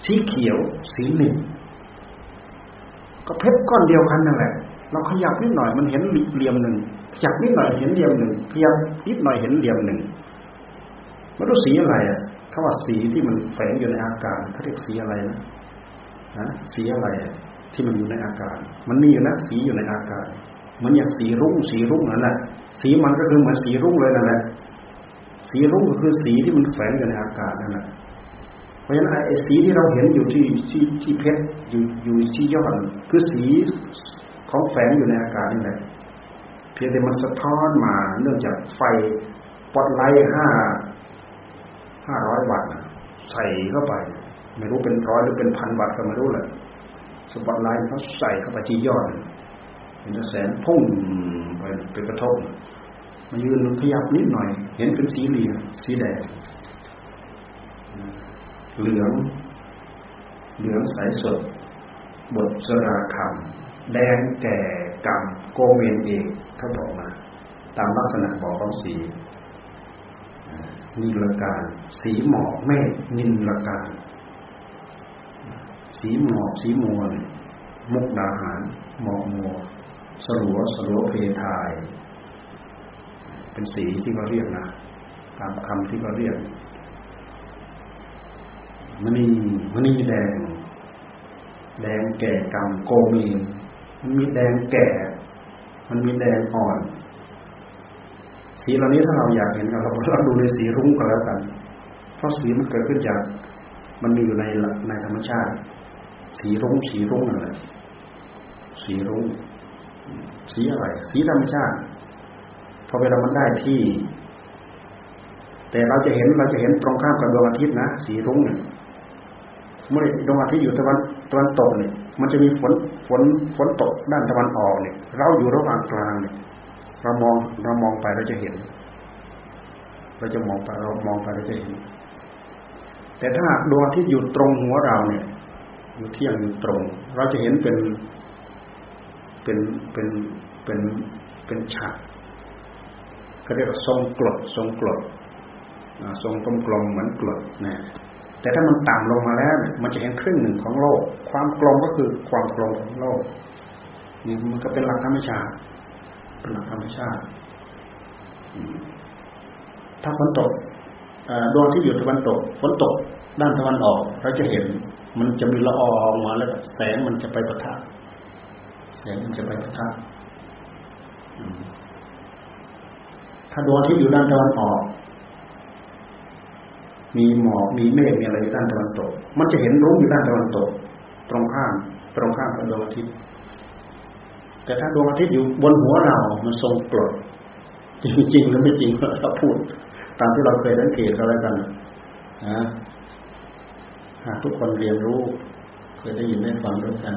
สีเขียว สีหนึ่งก็เพชรก้อนเดียวกันนั่นแหละ เราขยับนิดหน่อยมันเห็นเหลี่ยมหนึ่งขยับนิดหน่อยเห็นเหลี่ยมหนึ่งขยับนิดหน่อยเห็นเหลี่ยมหนึ่งมันรู้สีอะไรอะเขาว่าสีที่มันแฝงอยู่ในอากาศเขาเรียกสีอะไรนะนะสีอะไรที่มันอยู่ในอากาศมันมีอยู่นะสีอยู่ในอากาศมือนอย่างสีรุ่งสีรุ่งนั่นแหละสีมันก็คือเหมือนสีรุ่งเลยนั่นแหละสีรุ่งก็คือสีที่มันแฝงอยู่ในอากาศนั่นแหละ เพราะฉะนั้นไอ้สีที่เราเห็นอยู่ที่ที่ที่เพชรอยู่อยู่ที่ยอดคือสีของแฝงอยู่ในอากาศนี่แหละเพียงแต่มันสะท้อนมาเนื่องจากไฟสปอตไลท์ห้าห้าร้อยวัตต์ใส่เข้าไป ไม่รู้เป็นร้อยหรือเป็นพันวัตต์ก็ไม่รู้แหละสปอตไลท์เขาใส่เข้าไปที่ยอดเห็นแสงพุ่งไปไปกระทบมายืนขยับนิดหน่อย เห็นเป็นสีเหลืองสีแดง เหลือง เหลืองใสสด บทสราคำแดงแก่กำโกเมนเอกเขาบอกมา ตามลักษณะบอกของสีนิลการ สีหมอกเมฆนิลการ สีหมอกสีมัวมุกดาหาร หมอกมัวสลัวสลัวเพทาย เป็นสีที่เขาเรียกนะ ตามคำที่เขาเรียก มณีมณีแดง แดงแก่กำโกมี มันมีแดงแก่ มันมีแดงอ่อน สีเหล่านี้ถ้าเราอยากเห็นเราเราดูในสีรุ้งก็แล้วกัน เพราะสีมันเกิดขึ้นจาก มันมีอยู่ในในธรรมชาติ สีรุ้งสีรุ้งอะไรสีรุ้งสีอะไรสีธรรมชาติพอเวลามันได้ที่ แต่เราจะเห็นเราจะเห็นตรงข้ามกับดวงอาทิตย์นะสีรุ้งเนี่ย เมื่อดวงอาทิตย์อยู่ตะวันตะวันตกเนี่ยมันจะมีฝนฝนฝนตกด้านตะวันออกเนี่ย เราอยู่ระหว่างกลางเนี่ยเรามองเรามองไปเราจะเห็น เราจะมองไปเรามองไปเราจะเห็น แต่ถ้าดวงอาที่อยู่ตรงหัวเราเนี่ย อยู่เที่ยงอยู่ตรง เราจะเห็นเป็นเป็นเป็นเป็นเป็นฉากก็เรียกว่าทรงกรดทรงกรดทรงกลมกลมเหมือนกรดนะ แต่ถ้ามันต่ำลงมาแล้ว มันจะเห็นครึ่งหนึ่งของโลก ความกลมก็คือความกลมของโลกนี่มันก็เป็นหลักธรรมชาติเป็นหลักธรรมชาติ ถ้าฝนตกดวงที่อยู่ตะวันตกฝนตกด้านตะวันออก เราจะเห็น มันจะมีละอองมาแล้วแสงมันจะไปประทะแสงมันจะไปประทะถ้าดวงที่อยู่ด้านตะวันออก มีหมอกมีเมฆมีอะไรอยู่ด้านตะวันตก มันจะเห็นรุ่งอยู่ด้านตะวันตก ตรงข้าม ตรงข้ามกับดวงอาทิตย์ แต่ถ้าดวงอาทิตย์อยู่บนหัวเรามันทรงกรดจริงๆหรือไม่จริงเราพูด ตามที่เราเคยสังเกตกันแล้วกันนะหากทุกคนเรียนรู้ เคยได้ยินได้ฟังด้วยกัน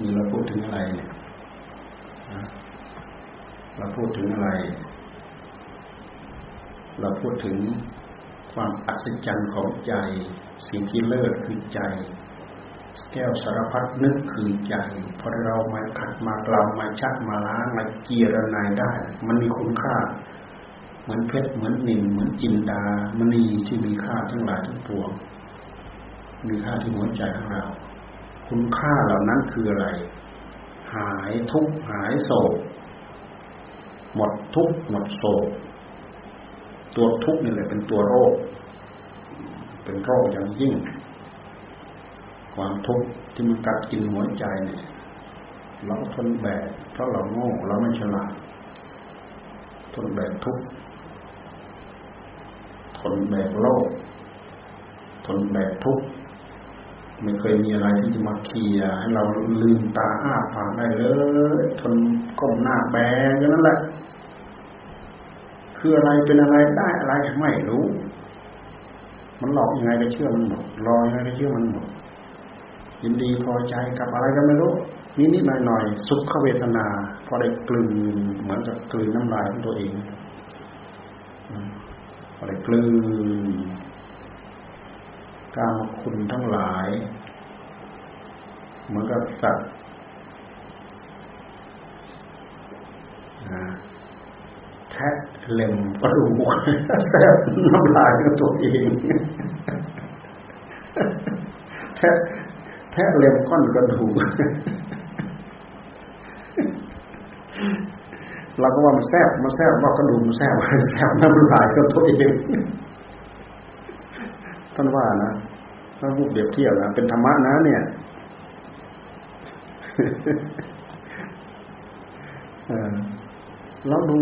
มีเราพูดถึงอะไรเนี่ยเราพูดถึงอะไร เราพูดถึงความอัศจรรย์ของใจ สิ่งที่เลิศคือใจ แก้วสารพัดนึกคือใจพอเรามาขัดมากล่าวมาชักมาล้างมาเกียรนายได้ มันมีคุณค่า เหมือนเพชรเหมือนนินเหมือนจินดามณีที่มีค่าทั้งหลายทั้งปวงมีค่าที่หัวใจของเรา คุณค่าเหล่านั้นคืออะไร หายทุกหายโศก หมดทุกหมดโศก ตัวทุกข์นี่แหละเป็นตัวโรค เป็นโรคอย่างยิ่ง ความทุกข์ที่มันกัดกินหัวใจเนี่ยเราทนแบกเพราะเราโง่เราไม่ฉลาดทนแบกทุกข์ทนแบกโลกทนแบกทุกข์ไม่เคยมีอะไรที่จะมาเคลียให้เราลืมตาอ้าปากได้เลย ทนก้มหน้าแบกนั่นแหละ คืออะไรเป็นอะไรได้อะไรไม่รู้ มันหลอกยังไงก็เชื่อมันหมดรอยังไงก็เชื่อมันหมดยินดีพอใจกับอะไรก็ไม่รู้นิดนิดหน่อยหน่อยสุขเวทนา พอได้กลืนเหมือนกับกลืนน้ำลายของตัวเองพอได้กลืนการมคุณทั้งหลาย เหมือนกับสัตว์ แทะเล็มกระดูกแทะน้ำลายกับตัวเองแทะแทะเล็มก้อนกระดูกเราก็ว่ามันแซ่บมันแซ่บว่ากระดูกมันแซ่บแซ่บน้ำลายกับตัวเองท่านว่านะถ้าพูดเปรียบเทียบนะเป็นธรรมะนะ เนี่ยเราดู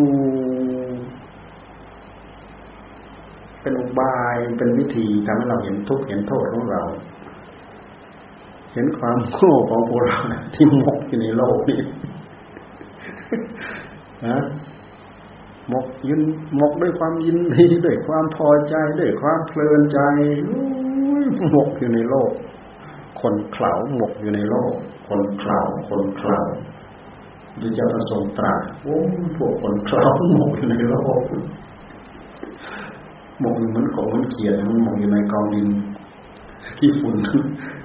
เป็นอุบายเป็นวิธีทำให้เราเห็นทุกข์เห็นโทษของเรา เห็นความโง่ของพวกเราที่หมกอยู่ในโลกนี้นะหมกยินหมกด้วยความยินดีด้วยความพอใจด้วยความเพลินใจหมกอยู่ในโลก คนเข่าหมกอยู่ในโลก คนเข่าคนเข่าพระเจ้าทรงตรัสโอ้พวกคนเข่าหมกอยู่ในโลก หมกอยู่เหมือนกบเหมือนเกียรมันหมกอยู่ในกองดินขี้ฝุ่น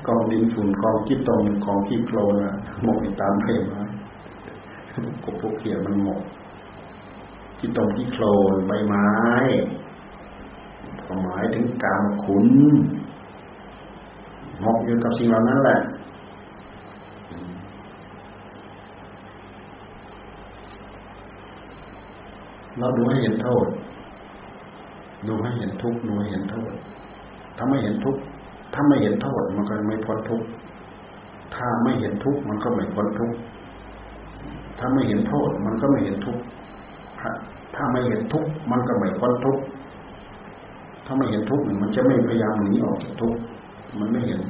กองดินฝุ่นกองขี้ตมกองขี้โคลนอะหมกอยู่ตามเพลมกบพวกเขียมันหมกที่ตรงที่โคลนใบไม้หมายถึงกามขุนหมกอยู่กับสิ่งเหล่านั้นแหละเราดูให้เห็นโทษ ดูให้เห็นทุกข์ดูให้เห็นโทษถ้าไม่เห็นทุกข์ถ้าไม่เห็นโทษมันก็ไม่พ้นทุกข์ถ้าไม่เห็นทุกข์มันก็ไม่พ้นทุกข์ถ้าไม่เห็นโทษมันก็ไม่เห็นทุกข์ถ้าไม่เห็นทุกข์มันก็ไม่พ้นทุกข์ถ้าไม่เห็นทุกข์มันจะไม่พยายามหนีออกจากทุกข์มันไม่เห็น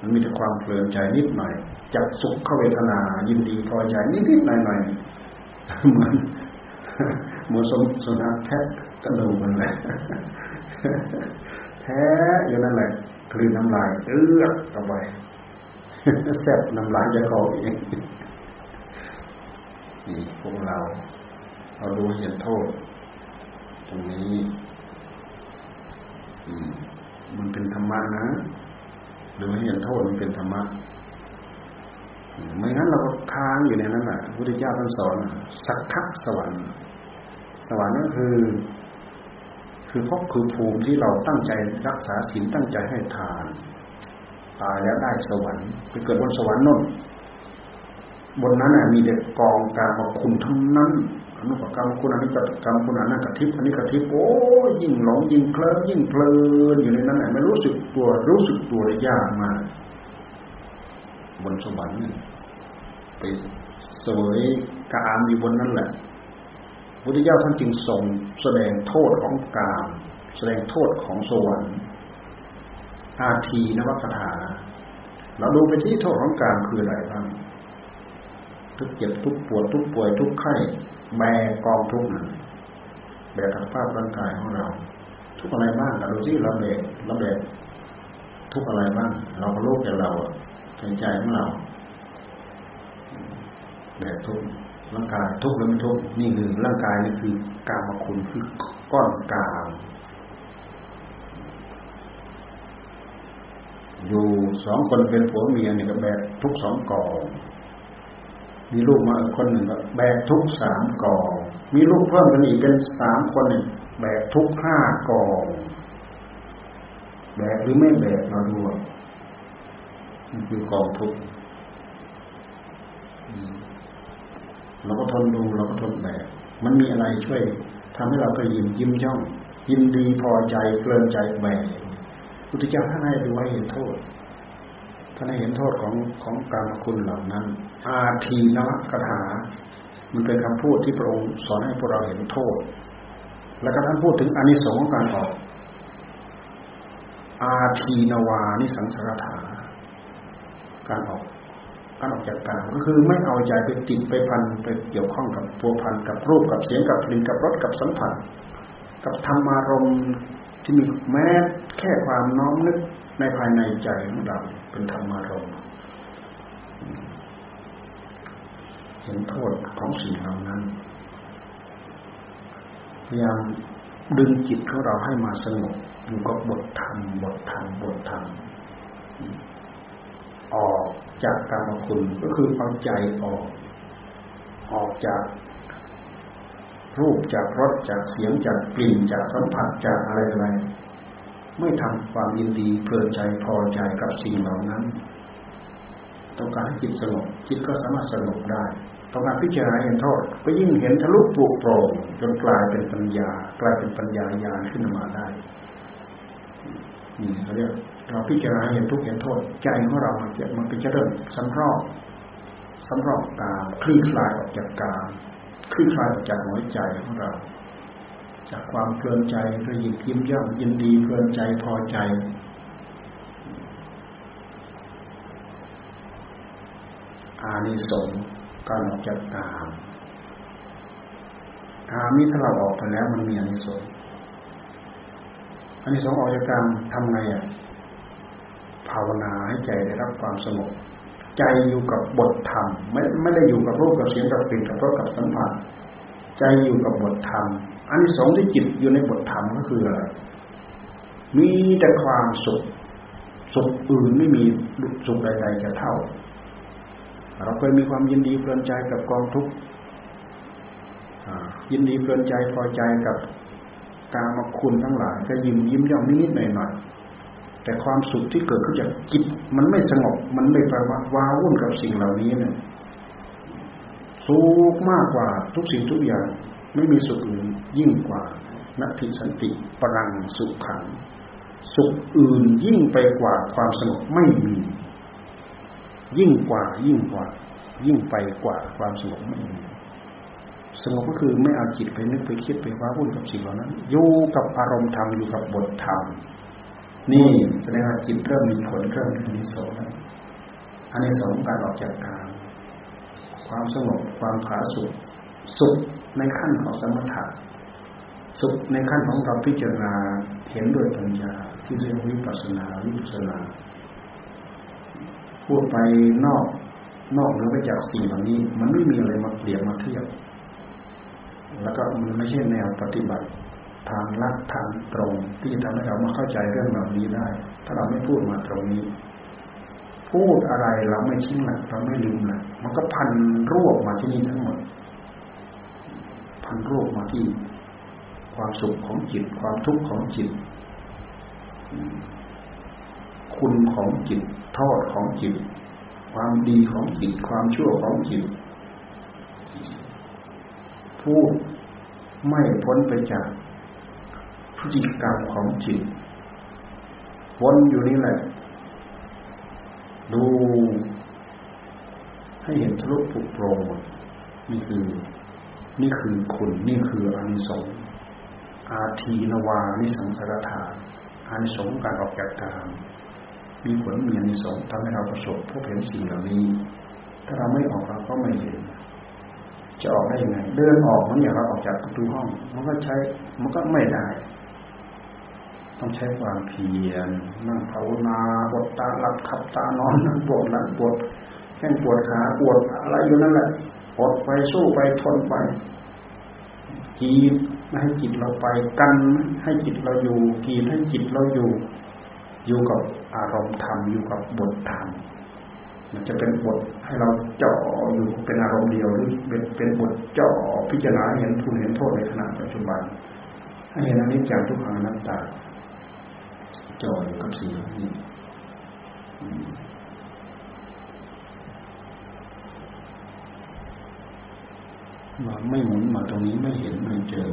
มันมีแต่ความเพลินใจนิดหน่อยจากสุขเข้าเวทนา ยินดีพอใจนิดนิดหน่อยหน่อยเหมือน หมือนสมสุนัขแทะกระดูกมันแหละแท้อยู่นั่นแหละคลืนน้ำลายเอื้อกเข้าไปแซ่บน้ำลายจะคอเองนี่พวกเรา เราดูเห็นโทษ ตรงนี้มันเป็นธรรมะนะดูให้เห็นโทษมันเป็นธรรมะไม่งั้นเราก็ค้างอยู่ในนั้นแหละพุทธเจ้าท่านสอนสักทักสวรรค์ สวรรค์นั่นคือ คือพบคือภูมิที่เราตั้งใจรักษาศีลตั้งใจให้ทานตายแล้วได้สวรรค์ไปเกิดบนสวรรค์นนบนนั้นมีเด็กกองกามคุณทั้งนั้นอนุปกรรมคุณอันนี้กับกรรมคุณอันนั้นกับทิพย์อันนี้กับทิพย์โอ้ยิ่งหลงยิ่งเคลิ้มยิ่งเพลินอยู่ในนั้นแหละไม่รู้สึกตัวรู้สึกตัวได้ยากมากบนสวรรค์ไปสวยกามอยู่บนนั้นแหละ พุทธเจ้าท่านจึงทรงแสดงโทษของกามแสดงโทษของสวรรค์อาทีนวัคถาเราดูไปที่โทษของการคืออะไรบ้างทุกเจ็บทุกปวดทุกป่วยทุกไข้แบกกองทุกข์นั้นแบกสภาพร่างกายของเรา ทุกอะไรบ้างเราดูที่เราแบกเราแบกทุกอะไรบ้าง เราก็รู้แต่เราใจใจของเราแบกทุก ร่างกายทุกข์แล้วมันทุกข์นี่คือร่างกายนี่คือกามคุณคือก้อนกามอยู่สองคนเป็นผัวเมียเนี่ยก็แบกทุกสองกองมีลูกมาคนหนึ่งก็แบกทุกสามกอง มีลูกเพิ่มกันอีกเป็นสามคนเนี่ยแบกทุกห้ากองแบกหรือไม่แบกมาดูนี่คือกองทุก เราก็ทนดูเราก็ทนแบกมันมีอะไรช่วยทำให้เราก็ยิ้มยิ้มย่อง ยินดีพอใจเพลินใจแบกพุทธเจ้าท่านให้ดูไว้เห็นโทษท่านให้เห็นโทษของของกรรมคุณเหล่านั้น อาทีนวคาถา มันเป็นคำพูดที่พระองค์สอนให้พวกเราเห็นโทษ แล้วก็ท่านพูดถึงอนิสงส์ของการออก อาทีนวานิสังสารถาการออก การออกจากกามก็คือไม่เอาใจไปติดไปพันไปเกี่ยวข้องกับตัวพันกับรูปกับเสียงกับกลิ่นกับรสกับสัมผัส กับธรรมารมณ์ที่มีแม้แค่ความน้อมนึกในภายในใจของเราเป็นธรรมารมณ์เห็นโทษของสิ่งเหล่านั้นพยายามดึงจิตของเราให้มาสงบอยู่กับบทธรรมบทธรรมบทธรรม ออกจากกรรมคุณก็คือเอาใจออก ออกจากรูปจากรสจากเสียงจากกลิ่นจากสัมผัสจากอะไรอะไรไม่ทำความยินดีเพลินใจพอใจกับสิ่งเหล่านั้น ต้องการให้จิตสงบจิตก็สามารถสงบได้ต้องการพิจารณาเห็นโทษก็ยิ่งเห็นทะลุปลุกโปร่งจนกลายเป็นปัญญา กลายเป็นปัญญาญาณขึ้นมาได้นี่เขาเรียก เราพิจารณาเห็นทุกเห็นโทษ ใจของเรามันจะมันเป็นจะเริ่มสำรอกสำรอกกามคลี่คลายออกจากกามคลี่คลายออกจากหัวใจของเรา จากความเพลินใจระยิบยิ้มย่องยินดีเพลินใจพอใจอานิสงส์การออกจากกามกามนี้ถ้าเราออกไปแล้วมันมีอานิสงส์อานิสงส์ออกจากกามทำไงอะ ภาวนาให้ใจได้รับความสงบใจอยู่กับบทธรรมไม่ไม่ได้อยู่กับรูปกับเสียงกับกลิ่นกับรสกับสัมผัสใจอยู่กับบทธรรมอันที่สองที่จิตอยู่ในบทธรรมก็คืออะไรมีแต่ความสุขสุขอื่นไม่มีสุขใดๆจะเท่า เราเคยมีความยินดีเพลินใจกับกองทุกข์ยินดีเพลินใจพอใจกับกามคุณทั้งหลายก็ยิ้มยิ้มย่องนิดๆหน่อยๆ แต่ความสุขที่เกิดขึ้นจากจิต มันไม่สงบ มันไม่ไปว่าว้าวุ่นกับสิ่งเหล่านี้เนี่ยสุขมากกว่าทุกสิ่งทุกอย่าง ไม่มีสุขอื่นยิ่งกว่านัตถิสันติปรังสุขขัง สุขอื่นยิ่งไปกว่าความสงบไม่มี ยิ่งกว่ายิ่งกว่า ยิ่งไปกว่าความสงบไม่มีสงบก็คือไม่เอาจิตไปนึกไปคิดไปว้าวุ่นกับสิ่งเหล่านั้นอยู่กับอารมณ์ธรรมอยู่กับบทธรรม นี่แสดงว่าจิตเริ่มมีผลเริ่มมีนิสงส์อันนี้สองการออกจากกามความสงบความผาสุขสุขในขั้นของสมถะสุขในขั้นของเราพิจารณาเห็นด้วยปัญญาที่เรียกวิปัสสนาวิปัสสนาพูดไปนอกนอกเหนือไปจากสิ่งเหล่านี้ มันไม่มีอะไรมาเปรียบมาเทียบ แล้วก็มันไม่ใช่แนวปฏิบัติ ทางลัดทางตรง ที่จะทำให้เรามาเข้าใจเรื่องเหล่านี้ได้ ถ้าเราไม่พูดมาตรงนี้ พูดอะไรเราไม่ชิ้งหลักเราไม่ลืมหลักมันก็พันรวบมาที่นี่ทั้งหมด พันรวบมาที่ ความสุขของจิต ความทุกข์ของจิต คุณของจิตโทษของจิต ความดีของจิต ความชั่วของจิตพูดไม่พ้นไปจาก พฤติกรรมของจิตวนอยู่นี่แหละ ดูให้เห็นทะลุปุกโปรงนี่คือ นี่คือคุณนี่คืออานิสงส์อาทีนวานิสังสารธาอานิสงส์การออกจากกามมีผลมีอานิสงส์ทำให้เราประสบพบเห็นสิ่งเหล่านี้ ถ้าเราไม่ออกเราก็ไม่เห็น จะออกได้ยังไงเดินออกมันอย่างเราออกจากประตูห้อง มันก็ใช้มันก็ไม่ได้ ต้องใช้ความเพียรนั่งภาวนาบดตาหลับขับตานอนนั่งปวดหลังปวดแข้งปวดขาปวดอะไรอยู่นั่นแหละอดไปสู้ไปทนไปกีดให้จิตเราไปกันให้จิตเราอยู่กีดให้จิตเราอยู่ อยู่กับอารมณ์ธรรมอยู่กับบทธรรมมันจะเป็นบทให้เราเจาะอยู่เป็นอารมณ์เดียวหรือเป็นเป็นบทเจาะพิจารณาเห็นทุนเห็นโทษในขณะปัจจุบันให้เห็นอนิจจังทุกขังนัตตา จออยู่กับสิ่งนี้มาไม่หมุนมาตรงนี้ไม่เห็นไม่เจอ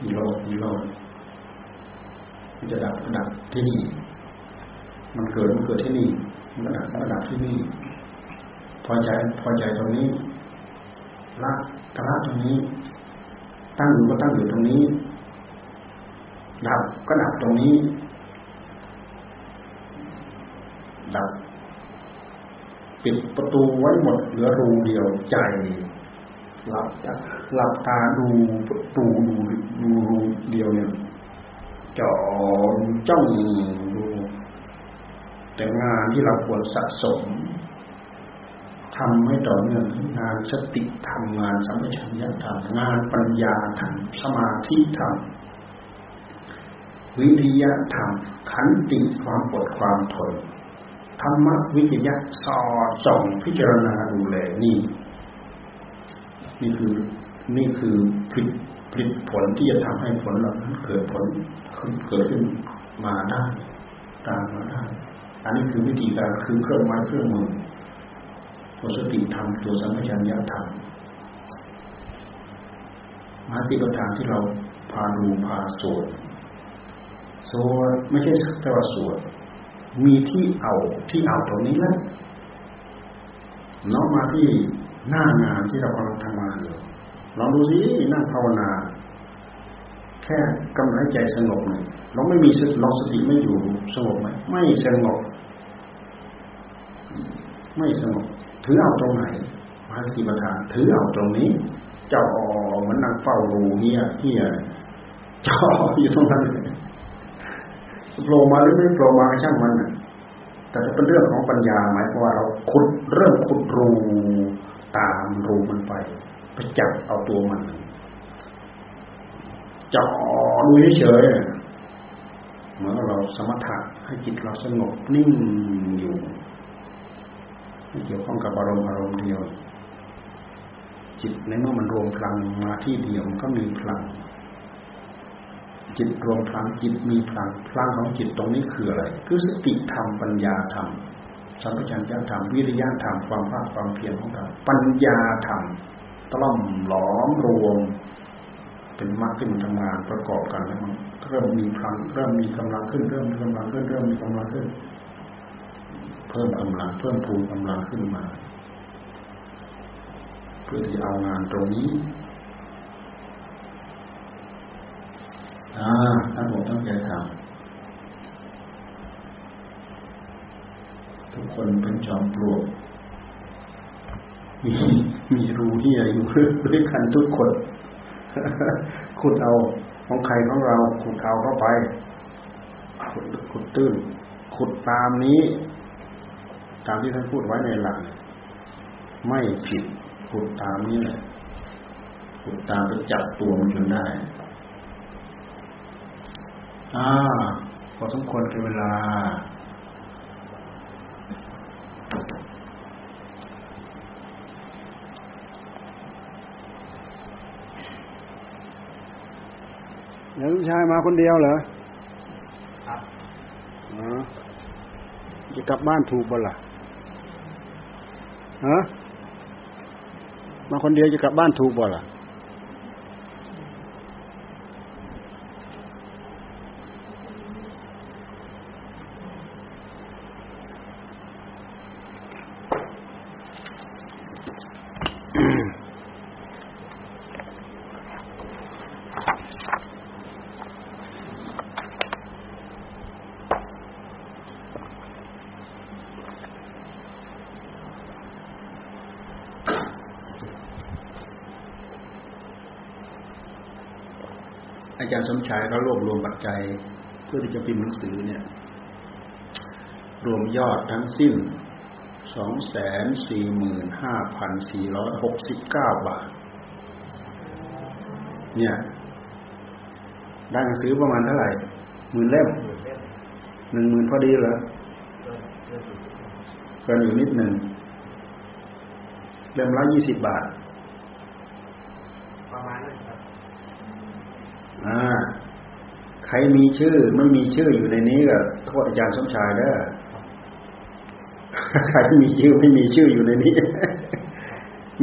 มีโลดมีโลดมันจะดับก็ดับที่นี่ มันเกิดมันเกิดที่นี่ มันดับมันดับที่นี่ พอใจพอใจตรงนี้ละ กระตรงนี้ ตั้งอยู่ก็ตั้งอยู่ตรงนี้ ดับก็ดับตรงนี้ ดับปิดประตูไว้หมดเหลือรูเดียวใจหลับหลับตาดูประตูดูดูรูเดียวเนี่ยจ่อจ้องดูแต่งานที่เราควรสะสม ทำให้ต่อเนื่องงานสติทำงานสัมปชัญญะทำงานปัญญาทำสมาธิทำวิริยะทำขันติความอดความทนธรรมวิจยะสอดส่องพิจารณาดูแลนี่ นี่คือนี่คือผลผลิตผลที่จะทำให้ผลเหล่านั้นเกิดผลเกิดขึ้นมาได้ตามมาได้อันนี้คือวิธีการคือเครื่องไม้เครื่องมือ ตัวสติธรรมตัวสัมปชัญญะธรรมมาสิปทานที่เราพาดูพาสวดสวดไม่ใช่แต่ว่าสวดมีที่เอาที่เอาตรงนี้แล้วน้องมาที่หน้างานที่เรากำลังทำงานอยู่ลองดูสินั่งภาวนา แค่กำลังใจสงบหน่อยเราไม่มีลองสติไม่อยู่สงบไหมไม่สงบ ไม่สงบ ถือเอาตรงไหนมหาสติปัฏฐานถือเอาตรงนี้ เจ้าอ๋อมันนั่งเฝ้ารูเฮียเฮียจ่ออยู่ตรงนั้นโผล่มาหรือไม่โผล่มาช่างมันแต่จะเป็นเรื่องของปัญญาหมายความว่าเราขุดเริ่มขุดรูตามรูมันไปไปจับเอาตัวมันจ่อดูเฉยเหมือนเราสมถะให้จิตเราสงบนิ่งอยู่ ไม่เกี่ยวข้องกับอารมณ์อารมณ์เดียว จิตในเมื่อมันรวมพลังมาที่เดียวมันก็มีพลัง จิตรวมพลังจิตมีพลังพลังของจิตตรงนี้คืออะไร คือสติธรรมปัญญาธรรมสัมปชัญญะธรรมวิริยะธรรมความภาคความเพียรของเราปัญญาธรรมตล่อมหลอมรวม เป็นมรรคที่มันทำงานประกอบกันแล้วมันเริ่มมีพลังเริ่มมีกำลังขึ้น เริ่มมีกำลังขึ้น เริ่มมีกำลังขึ้น เพิ่มกำลัง เพิ่มพูนกำลังขึ้นมา เพื่อที่เอางานตรงนี้อ่าตั้งอกตั้งใจทำทุกคนเป็นจอมปลวกมีมีรูเหียอยู่ด้วยกันทุกคนขุดเอาของใครของเราขุดเอาเข้าไปขุดขุดตื้นขุดตามนี้ ตามที่ท่านพูดไว้ในหลักไม่ผิดขุดตามนี้แหละขุดตามไปจับตัวมันจนได้อ่าพอสมควรเป็นเวลาเดี๋ยวลูกชายมาคนเดียวเหรอครับอ๋อจะกลับบ้านถูกบ่ล่ะ ฮะมาคนเดียวจะกลับบ้านถูกบ่ล่ะ อา จารย์สมชายก็รวบรวมปัจจัย เพื่อที่จะพิมพ์หนังสือเนี่ย รวมยอดทั้งสิ้นสองแสนสี่หมื่นห้าพันสี่ร้อยหกสิบเก้าบาท เนี่ยได้หนังสือประมาณเท่าไหร่หมื่นเล่มหนึ่งหมื่นพอดีเหรอเกินอยู่นิดหนึ่งเล่มละยี่สิบบาท ประมาณนั้นครับอ่าใค รมีชื่อไม่มีชื่ออยู่ในนี้ก็โทษอาจารย์สมชายเด้อใครมีชื่อไม่มีชื่ออยู่ในนี้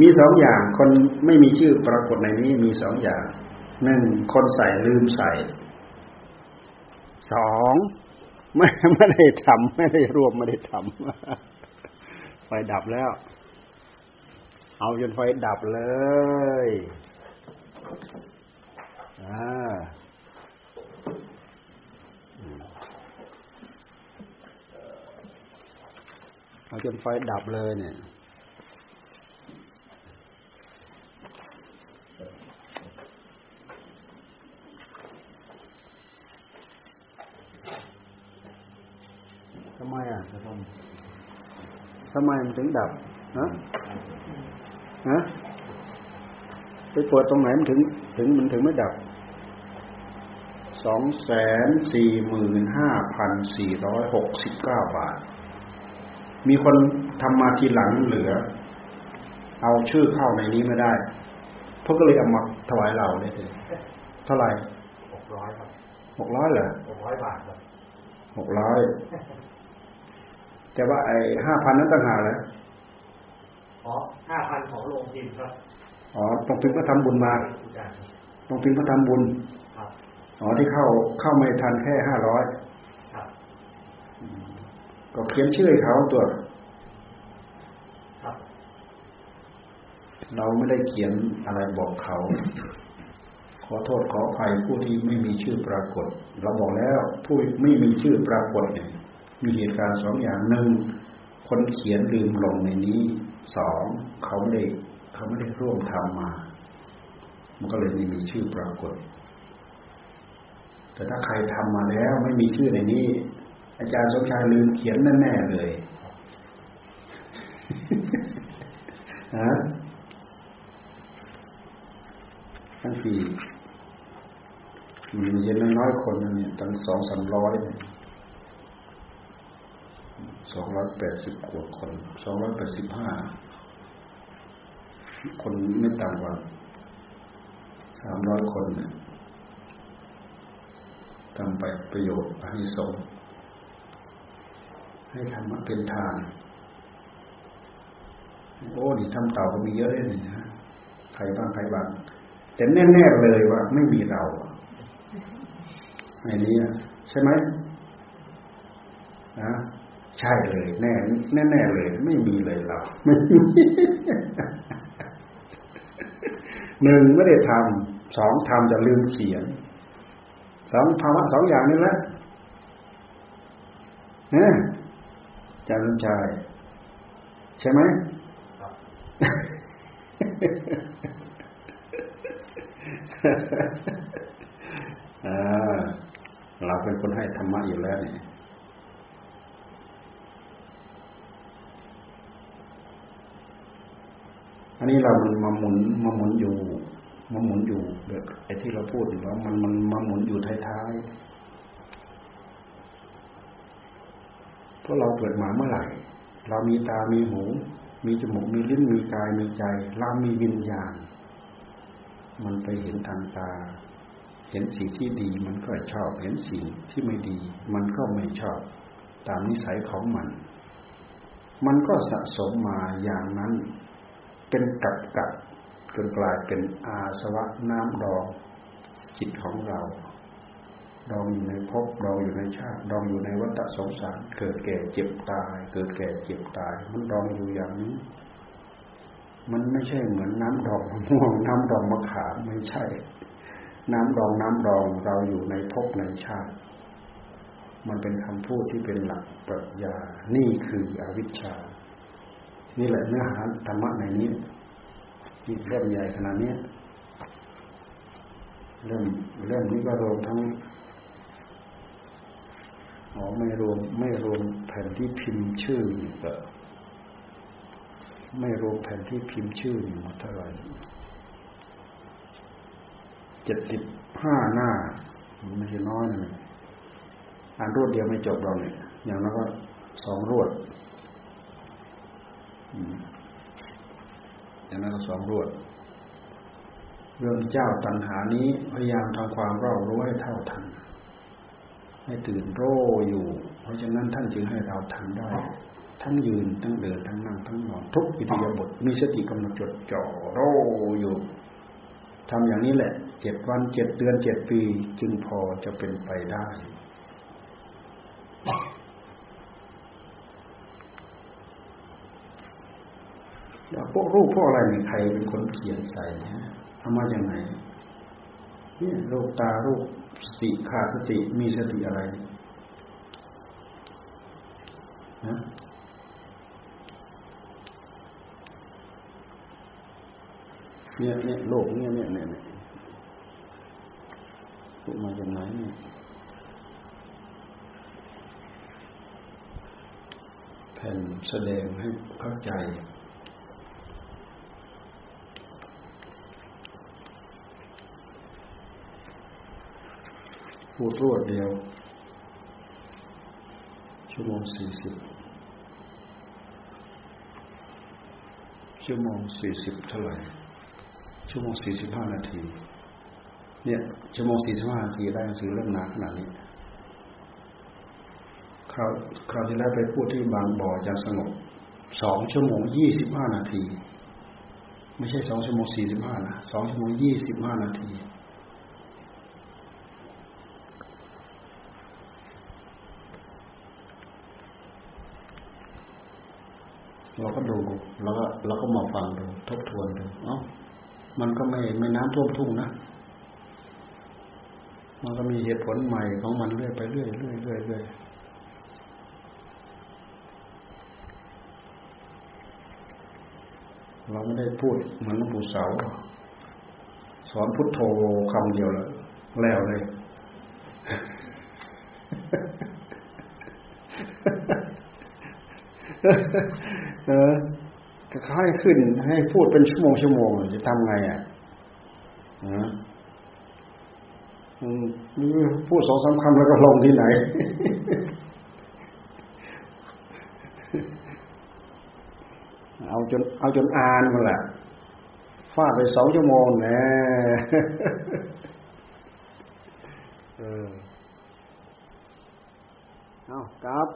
มีสองอย่าง คนไม่มีชื่อปรากฏในนี้มีสองอย่างหนึ่งคนใส่ลืมใส่สองไม่ไม่ได้ทำไม่ได้รวมไม่ได้ทำไฟดับแล้ว เอาจนไฟดับเลยอ่า เอาจนไฟดับเลยเนี่ยทำไมอะทำไมมันถึงดับฮะฮะไปเปิดตรงไหนมันถึง ถึงมันถึงไม่ดับสองแสนสี่หมื่นห้าพันสี่ร้อยหกสิบเก้าบาท มีคนทำมาทีหลังเหลือ เอาชื่อเข้าในนี้ไม่ได้เพราะก็เลยเอามาถวายเราเนี่ยเท่าไหร่หกร้อยครับหกร้อยเหรอหกร้อยบาทครับหกร้อยแต่ว่าไอ้ห้าพันนั้นต่างหากแล้วอ๋อห้าพันของโรงพิมพ์ครับอ๋อตรงพิมพ์ก็ทำบุญมาอาจารย์ตรงพิมพ์ก็ทำบุญครับอ๋อที่เข้าเข้าไม่ทันแค่ห้าร้อยครับ ก็เขียนชื่อให้เขาตัวครับเราไม่ได้เขียนอะไรบอกเขา ขอโทษขออภัยผู้ที่ไม่มีชื่อปรากฏ เราบอกแล้วผู้ไม่มีชื่อปรากฏเนี่ยมีเหตุการณ์สองอย่างหนึ่งคนเขียนลืมลงในนี้สองเขาไม่ได้เขาไม่ได้ร่วมทำมา มันก็เลยไม่มีชื่อปรากฏ แต่ถ้าใครทำมาแล้วไม่มีชื่อในนี้ อาจารย์สมชายลืมเขียนแน่ๆเลยฮะทั้งสี่มันเย็นน้อยคนนะเนี่ยตั้งสองสามร้อยสองร้อยแปดสิบกว่าคนสองร้อยแปดสิบห้าคนไม่ต่ำกว่าสามร้อยคนเนี่ยทำไปประโยชน์ให้สงฆ์ ให้ธรรมะเป็นทานโอ้ดิทำเต่าก็มีเยอะเลยนะใครบ้างใครบ้างแต่แน่ๆเลยว่าไม่มีเราในนี้ใช่ไหมนะใช่เลย แน่แน่ๆเลย ไม่มีเลยเราไม่มีหนึ่งไม่ได้ทำสองทำจะลืมเขียนสองภาวะสองอย่างนี้แหละนะอ จารย์ลุงชายใช่ไหมครับอ่าเราเป็นคนให้ธรรมะอยู่แล้วนี่อันนี้เรามันมาหมุนมาหมุนอยู่มาหมุนอยู่แบบไอ้ที่เราพูดอยู่แล้วมันมันมาหมุนอยู่ท้ายๆ เพราะเราเกิดมาเมื่อไหร่ เรามีตา มีหู มีจมูก มีลิ้น มีกาย มีใจ เรามีวิญญาณ มันไปเห็นทางตา เห็นสิ่งที่ดีมันก็ชอบ เห็นสิ่งที่ไม่ดี มันก็ไม่ชอบ ตามนิสัยของมัน มันก็สะสมมาอย่างนั้น เป็นกับกับจนกลายเป็นอาสวะน้ำดองจิตของเรา ดองอยู่ในภพดองอยู่ในชาติดองอยู่ในวัฏสงสาร เกิดแก่เจ็บตาย เกิดแก่เจ็บตาย มันดองอยู่อย่างนี้ มันไม่ใช่เหมือนน้ำดองมะม่วงน้ำดองมะขามไม่ใช่ น้ำดองน้ำดองเราอยู่ในภพในชาติ มันเป็นคำพูดที่เป็นหลักปรัชญา นี่คืออวิชชา นี่แหละเนื้อหาธรรมะในนี้ที่เล่มใหญ่ขนาดนี้เรื่องเรื่องนี้ก็รวมทั้ง อ๋อไม่รวมไม่รวมแผ่นที่พิมพ์ชื่อก็ไม่รวมแผ่นที่พิมพ์ชื่อหมดเท่าไหร่เจ็ดสิบห้าหน้าไม่ใช่น้อยนะอ่านรวดเดียวไม่จบเราเนี่ยอย่างนั้นก็สองรวดอย่างนั้นก็สองรวด เรื่องเจ้าตัณหานี้พยายามทำความรอบรู้ให้เท่าทัน ให้ตื่นโร่อยู่ เพราะฉะนั้นท่านจึงให้เราทำได้ ทั้งยืนทั้งเดินทั้งนั่งทั้งนอนทุกอิริยาบถมีสติกำหนดจดจ่อโร่อยู่ทำอย่างนี้แหละเจ็ดวันเจ็ดเดือนเจ็ดปี จึงพอจะเป็นไปได้ แล้วพวกรูปพวกอะไรนี่ใครเป็นคนเขียนใส่ฮะทำมาอย่างไงเนี่ยรูปตารูป ติขาดสติมีสติอะไรนะเนี่ยเนี่ยโลกเนี่ยเนี่ยเนี่ยเนี่ยพูดมาจากไหนเนี่ยแผ่นแสดงให้เข้าใจ พูดรวดเดียว ชั่วโมงสี่สิบชั่วโมงสี่สิบเท่าไหร่ ชั่วโมงสี่สิบห้านาที เนี่ยชั่วโมงสี่สิบห้านาทีได้หนังสือเล่มหนาขนาดนี้คราวคราวที่แล้วไปพูดที่บางบ่อจะสงบสองชั่วโมงยี่สิบห้านาที ไม่ใช่สองชั่วโมงสี่สิบห้านะสองชั่วโมงยี่สิบห้านาที เราก็ดูเราก็เราก็มาฟังดูทบทวนดูเนาะมันก็ไม่ไม่น้ำท่วมทุ่งนะมันก็มีเหตุผลใหม่ของมันเรื่อยไปเรื่อยเรื่อยเรื่อยเรื่อยเราไม่ได้พูดเหมือนหลวงปู่เสา สอนพุทโธคำเดียวแล้วแล้วเลย เออเขาให้ขึ้นให้พูดเป็นชั่วโมงชั่วโมงจะทำไงอะพูดสองสามคำแล้วก็ลงที่ไหน เอาจน เอาจนอ่านมาแหละฟาดไปสองชั่วโมงแน่เออเอาครับ